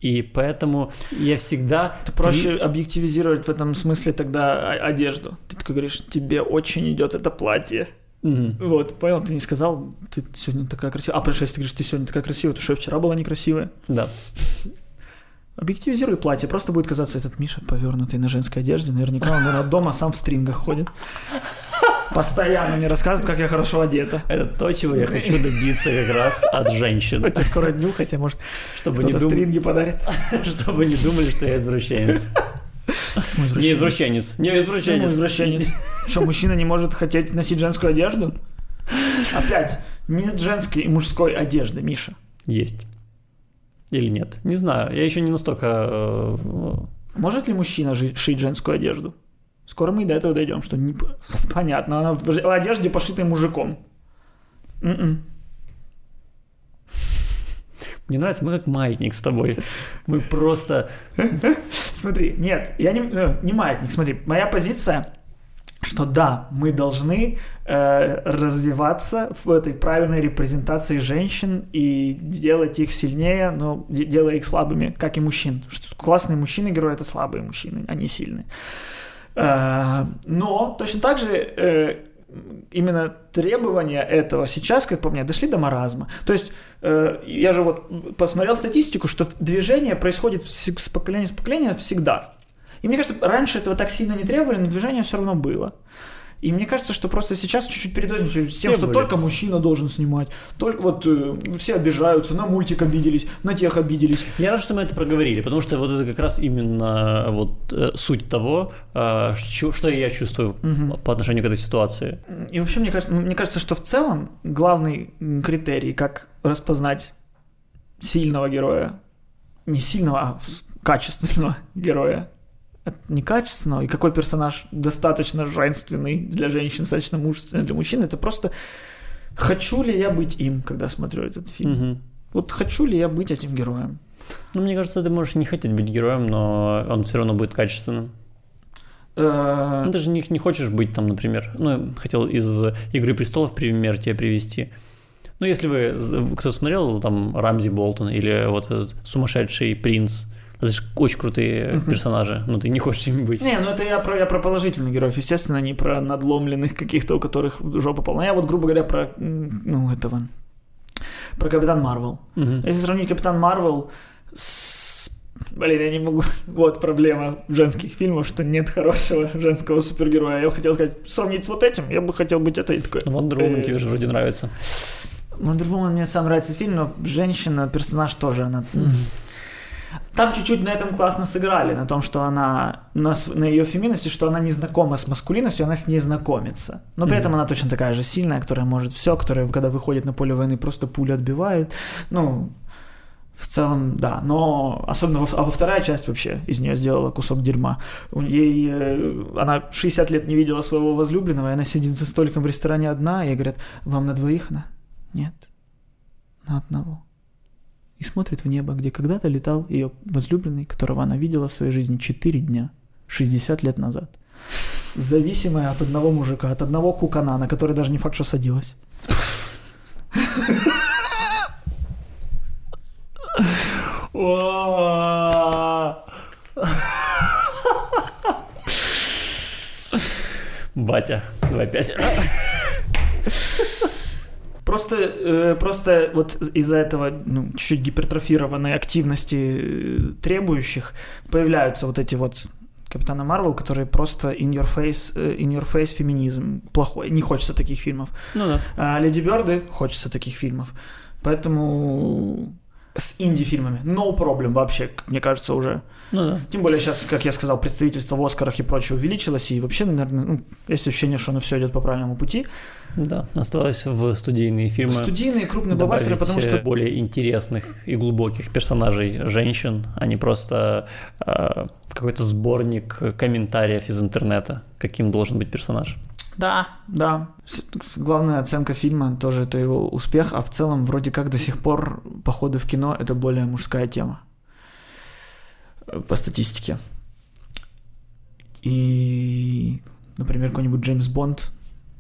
И поэтому я всегда... Это проще объективизировать в этом смысле тогда одежду. Ты такой говоришь, тебе очень идет это платье. Мгм. Вот, понял, ты не сказал, ты сегодня такая красивая. А, что если ты говоришь, ты сегодня такая красивая, то что я вчера была некрасивая. Да. Объективизируй платье, просто будет казаться этот Миша повернутый на женской одежде. Наверняка он дома сам в стрингах ходит. Постоянно мне рассказывают, как я хорошо одета. Это то, чего я хочу добиться как раз от женщин. Хотя скоро дню, хотя, может, Чтобы не, дум- стринги подарит. чтобы не думали, что я извращенец. Не извращенец. Не извращенец. извращенец? Что, мужчина не может хотеть носить женскую одежду? Опять, нет женской и мужской одежды, Миша. Есть. Или нет? Не знаю. Я еще не настолько... э, Может ли мужчина шить женскую одежду? Скоро мы и до этого дойдем, что не... понятно, она в одежде, пошитой мужиком. М-м. Мне нравится, мы как маятник с тобой. Мы просто... Смотри, нет, я не, э, не маятник, смотри, моя позиция, что да, мы должны э, развиваться в этой правильной репрезентации женщин и делать их сильнее, но де- делая их слабыми, как и мужчин. Что классные мужчины-герои — это слабые мужчины, они сильные. Э, но точно так же э, именно требования этого сейчас, как по мне, дошли до маразма. То есть э, я же вот посмотрел статистику, что движение происходит с поколения в поколение всегда. И мне кажется, раньше этого так сильно не требовали, но движение все равно было. И мне кажется, что просто сейчас чуть-чуть передозничают с тем, что Требовали. только мужчина должен снимать. Только вот э, все обижаются, на мультик обиделись, на тех обиделись. Я рад, что мы это проговорили, потому что вот это как раз именно вот э, суть того, э, что, что я чувствую по отношению к этой ситуации. И вообще, мне кажется, мне кажется, что в целом главный критерий, как распознать сильного героя, не сильного, а качественного героя, от некачественного, и какой персонаж достаточно женственный для женщин, достаточно мужественный для мужчин, это просто хочу ли я быть им, когда смотрю этот фильм. Мгм. Вот хочу ли я быть этим героем. Ну, мне кажется, ты можешь не хотеть быть героем, но он все равно будет качественным. Э, Ну, ты же не, не хочешь быть там, например, ну, хотел из «Игры престолов» пример тебе привести. Ну, если вы, кто смотрел там Рамзи Болтон или вот этот сумасшедший принц, это же очень крутые персонажи, но ты не хочешь им быть. Не, ну это я про, я про положительных героев, естественно, не про надломленных каких-то, у которых жопа полна. Я вот, грубо говоря, про, ну, этого, про Капитан Марвел. Мгм. Если сравнить Капитан Марвел с... Блин, я не могу... Вот проблема женских фильмов, что нет хорошего женского супергероя. Я бы хотел сказать, сравнить с вот этим, я бы хотел быть этой такой. Ну, Wonder Woman Э, тебе же вроде нравится. Wonder Woman мне сам нравится фильм, но женщина, персонаж тоже, она... Там чуть-чуть на этом классно сыграли, на том, что она, на, на ее феминности, что она не знакома с маскулинностью, она с ней знакомится. Но при Мгм. этом она точно такая же сильная, которая может все, которая, когда выходит на поле войны, просто пули отбивает. Ну, в целом, да. Но особенно во, а во вторая часть вообще из нее сделала кусок дерьма. У- Ей, э, она 60 лет не видела своего возлюбленного, и она сидит за столиком в ресторане одна, и ей говорят, вам на двоих? Она, нет, на одного. И смотрит в небо, где когда-то летал ее возлюбленный, которого она видела в своей жизни 4 дня, 60 лет назад. Зависимая от одного мужика, от одного кукана, на который даже не факт, что садилась. Батя, давай пять. Просто, э, просто вот из-за этого ну, чуть-чуть гипертрофированной активности э, требующих появляются вот эти вот Капитана Марвел, которые просто in your face, э, in your face феминизм плохой. Не хочется таких фильмов. Ну да. А Леди Бёрды хочется таких фильмов. Поэтому с инди-фильмами no problem вообще, мне кажется, уже. Ну да. Тем более сейчас, как я сказал, представительство в Оскарах и прочее увеличилось, и вообще, наверное, ну, есть ощущение, что оно все идет по правильному пути. Да, осталось в студийные фильмы. Студийные крупные блокбастеры, потому что э, более интересных и глубоких персонажей женщин, а не просто э, какой-то сборник комментариев из интернета, каким должен быть персонаж. Да, да. Главная оценка фильма тоже это его успех, а в целом вроде как до сих пор походы в кино это более мужская тема Э, по статистике. И, например, какой-нибудь Джеймс Бонд,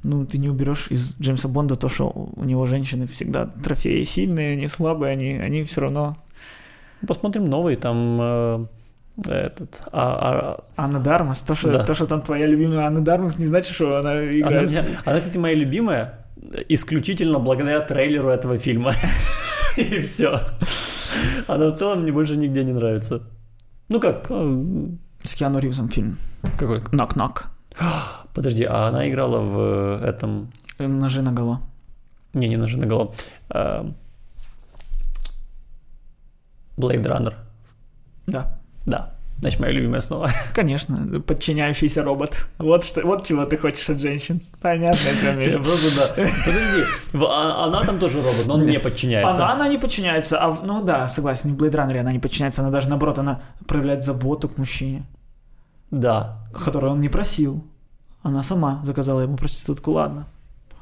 ну, ты не уберешь из Джеймса Бонда то, что у него женщины всегда трофеи сильные, не слабые, они, они все равно... Посмотрим новый, там э, этот... а- Анна Дармас, то что, Да. то, что там твоя любимая Анна Дармас, не значит, что она а- она, играет... меня- она, кстати, моя любимая исключительно благодаря трейлеру этого фильма. И все. Она в целом мне больше нигде не нравится. Ну как, С Киану Ривзом фильм. какой? Нок-нок. Подожди, а она играла в этом... Ножи на голо. Не, не ножи на голову. Blade Runner. Да. Да. Значит, моя любимая снова. Конечно, подчиняющийся робот. Вот, что, вот чего ты хочешь от женщин. Понятно, Я просто, да. Подожди, а- она там тоже робот, но он не подчиняется. Она, она не подчиняется, а ну да, согласен, в Blade Runner она не подчиняется, она даже наоборот, она проявляет заботу к мужчине, Да. которую он не просил. Она сама заказала ему проститутку, ладно.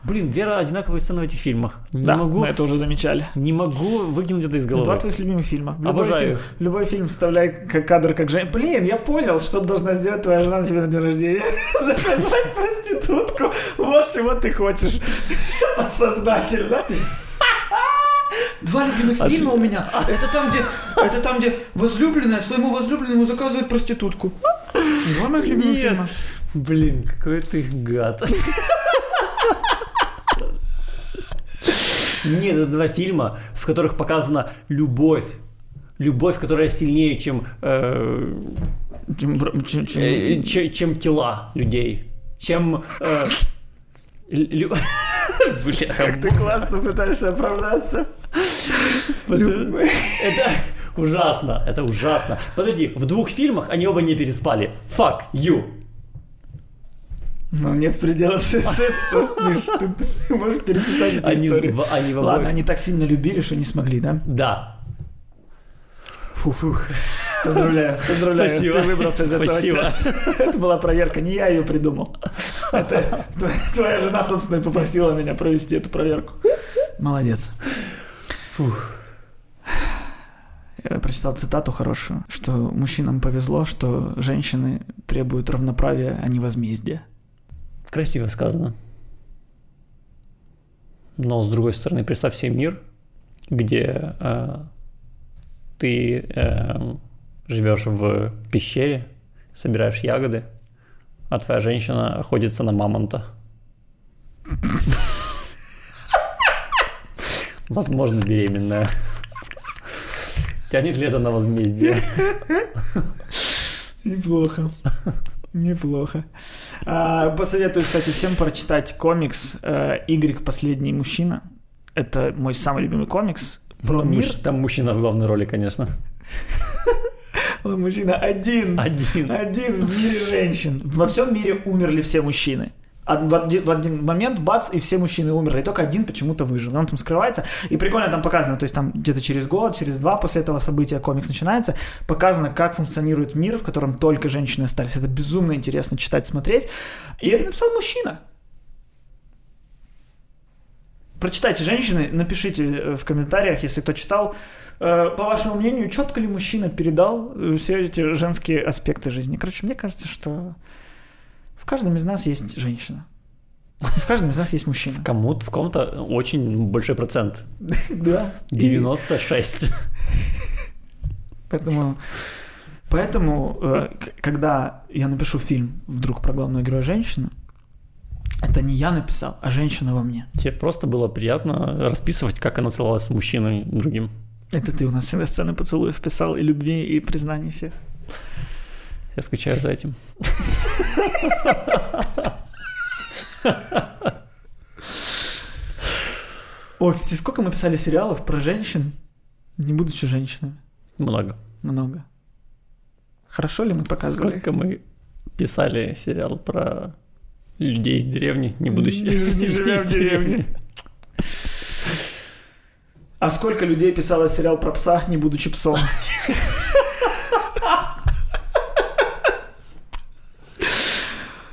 Блин, две одинаковые сцены в этих фильмах. Не да, могу, мы это уже замечали. не могу выкинуть это из Два головы. твоих любимых фильма. Любой Обожаю фильм, их. любой фильм вставляй как кадр, как женщина. Блин, я понял, что должна сделать твоя жена на тебе на день рождения. Заказать проститутку. Вот чего ты хочешь. Подсознательно. Два любимых А фильма ты- у меня. Это там, где, это там, где возлюбленная своему возлюбленному заказывает проститутку. Два моих любимых Нет. фильма. Блин, какой ты гад. Нет, это два фильма, в которых показана любовь. Любовь, которая сильнее, чем, э, Чем чем- чем- э, че- чем тела людей. Чем... э, лю- Бля, Как ты классно пытаешься оправдаться. Это это ужасно, это ужасно. Подожди, в двух фильмах они оба не переспали. Fuck you. Ну, нет предела совершенству. Миш, ты, ты можешь переписать эти Они, истории. в, они в Ладно, они так сильно любили, что не смогли, да? Да. Фу-фу. Поздравляю, поздравляю. Спасибо. Ты выбрался из этого Спасибо. теста. Это была проверка, не я ее придумал. Это твоя- жена, собственно, и попросила меня провести эту проверку. Молодец. Фух. Я прочитал цитату хорошую, что мужчинам повезло, что женщины требуют равноправия, а не возмездия. Красиво сказано. Но с другой стороны, представь себе мир, где э, ты э, живешь в пещере, собираешь ягоды, а твоя женщина охотится на мамонта. Возможно, беременная. Тянет ли это на возмездие? Неплохо. Неплохо. А, посоветую, кстати, всем прочитать комикс э, «Игорь. Последний мужчина». Это мой самый любимый комикс. Про мир. Там мужчина в главной роли, конечно. Он мужчина один. Один. Один в мире женщин. Во всем мире умерли все мужчины. В один, в один момент, бац, и все мужчины умерли. И только один почему-то выжил. Он там скрывается. И прикольно там показано, то есть там где-то через год, через два после этого события комикс начинается, показано, как функционирует мир, в котором только женщины остались. Это безумно интересно читать, смотреть. И это написал мужчина. Прочитайте, женщины, напишите э, в комментариях, если кто читал, э, по вашему мнению, четко ли мужчина передал э, все эти женские аспекты жизни. Короче, мне кажется, что в каждом из нас есть женщина. В каждом из нас есть мужчина. Кому-то, в ком-то очень большой процент. Да. И 96. Поэтому, поэтому э, когда я напишу фильм вдруг про главную героя женщину, это не я написал, а женщина во мне. Тебе просто было приятно расписывать, как она целовалась с мужчиной другим. Это ты у нас всегда сцены поцелуев писал, и любви, и признаний всех. Я скучаю за этим. О, кстати, сколько мы писали сериалов про женщин, не будучи женщинами? Много. Много. Хорошо ли мы показывали? Сколько мы писали сериал про людей из деревни, не будучи Не- живя в деревне. А сколько людей писало сериал про пса, не будучи псом?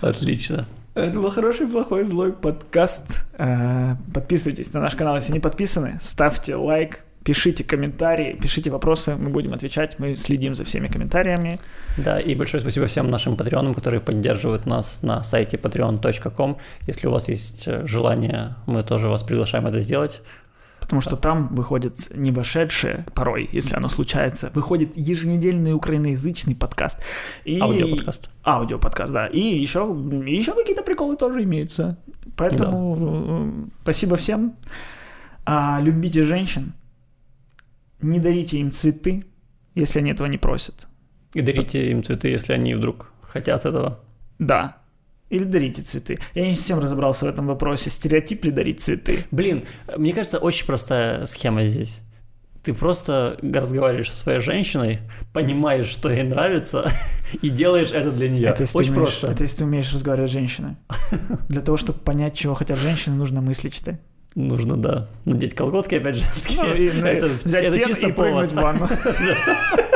Отлично. Это был хороший, плохой, злой подкаст. Э, Подписывайтесь на наш канал, если не подписаны. Ставьте лайк, пишите комментарии, пишите вопросы, мы будем отвечать, мы следим за всеми комментариями. Да, и большое спасибо всем нашим патреонам, которые поддерживают нас на сайте patreon.com. Если у вас есть э, желание, мы тоже вас приглашаем это сделать. Потому что там выходит не вошедшее, порой, если оно случается, выходит еженедельный украиноязычный подкаст. И... Аудиоподкаст. Аудиоподкаст, да. И еще, еще какие-то приколы тоже имеются. Поэтому э, спасибо всем. А, любите женщин. Не дарите им цветы, если они этого не просят. И дарите им цветы, если они вдруг хотят этого. Да. Или дарите цветы. Я не совсем разобрался в этом вопросе. Стереотип ли дарить цветы? Блин, мне кажется, очень простая схема здесь. Ты просто разговариваешь со своей женщиной, понимаешь, что ей нравится, и делаешь это для нее. Это если, очень умеешь, просто. это если ты умеешь разговаривать с женщиной. Для того, чтобы понять, чего хотят женщины, нужно мысли читать. Нужно, да. Надеть колготки опять женские. Ну, и, ну, это взять это чисто и повод. в ванну.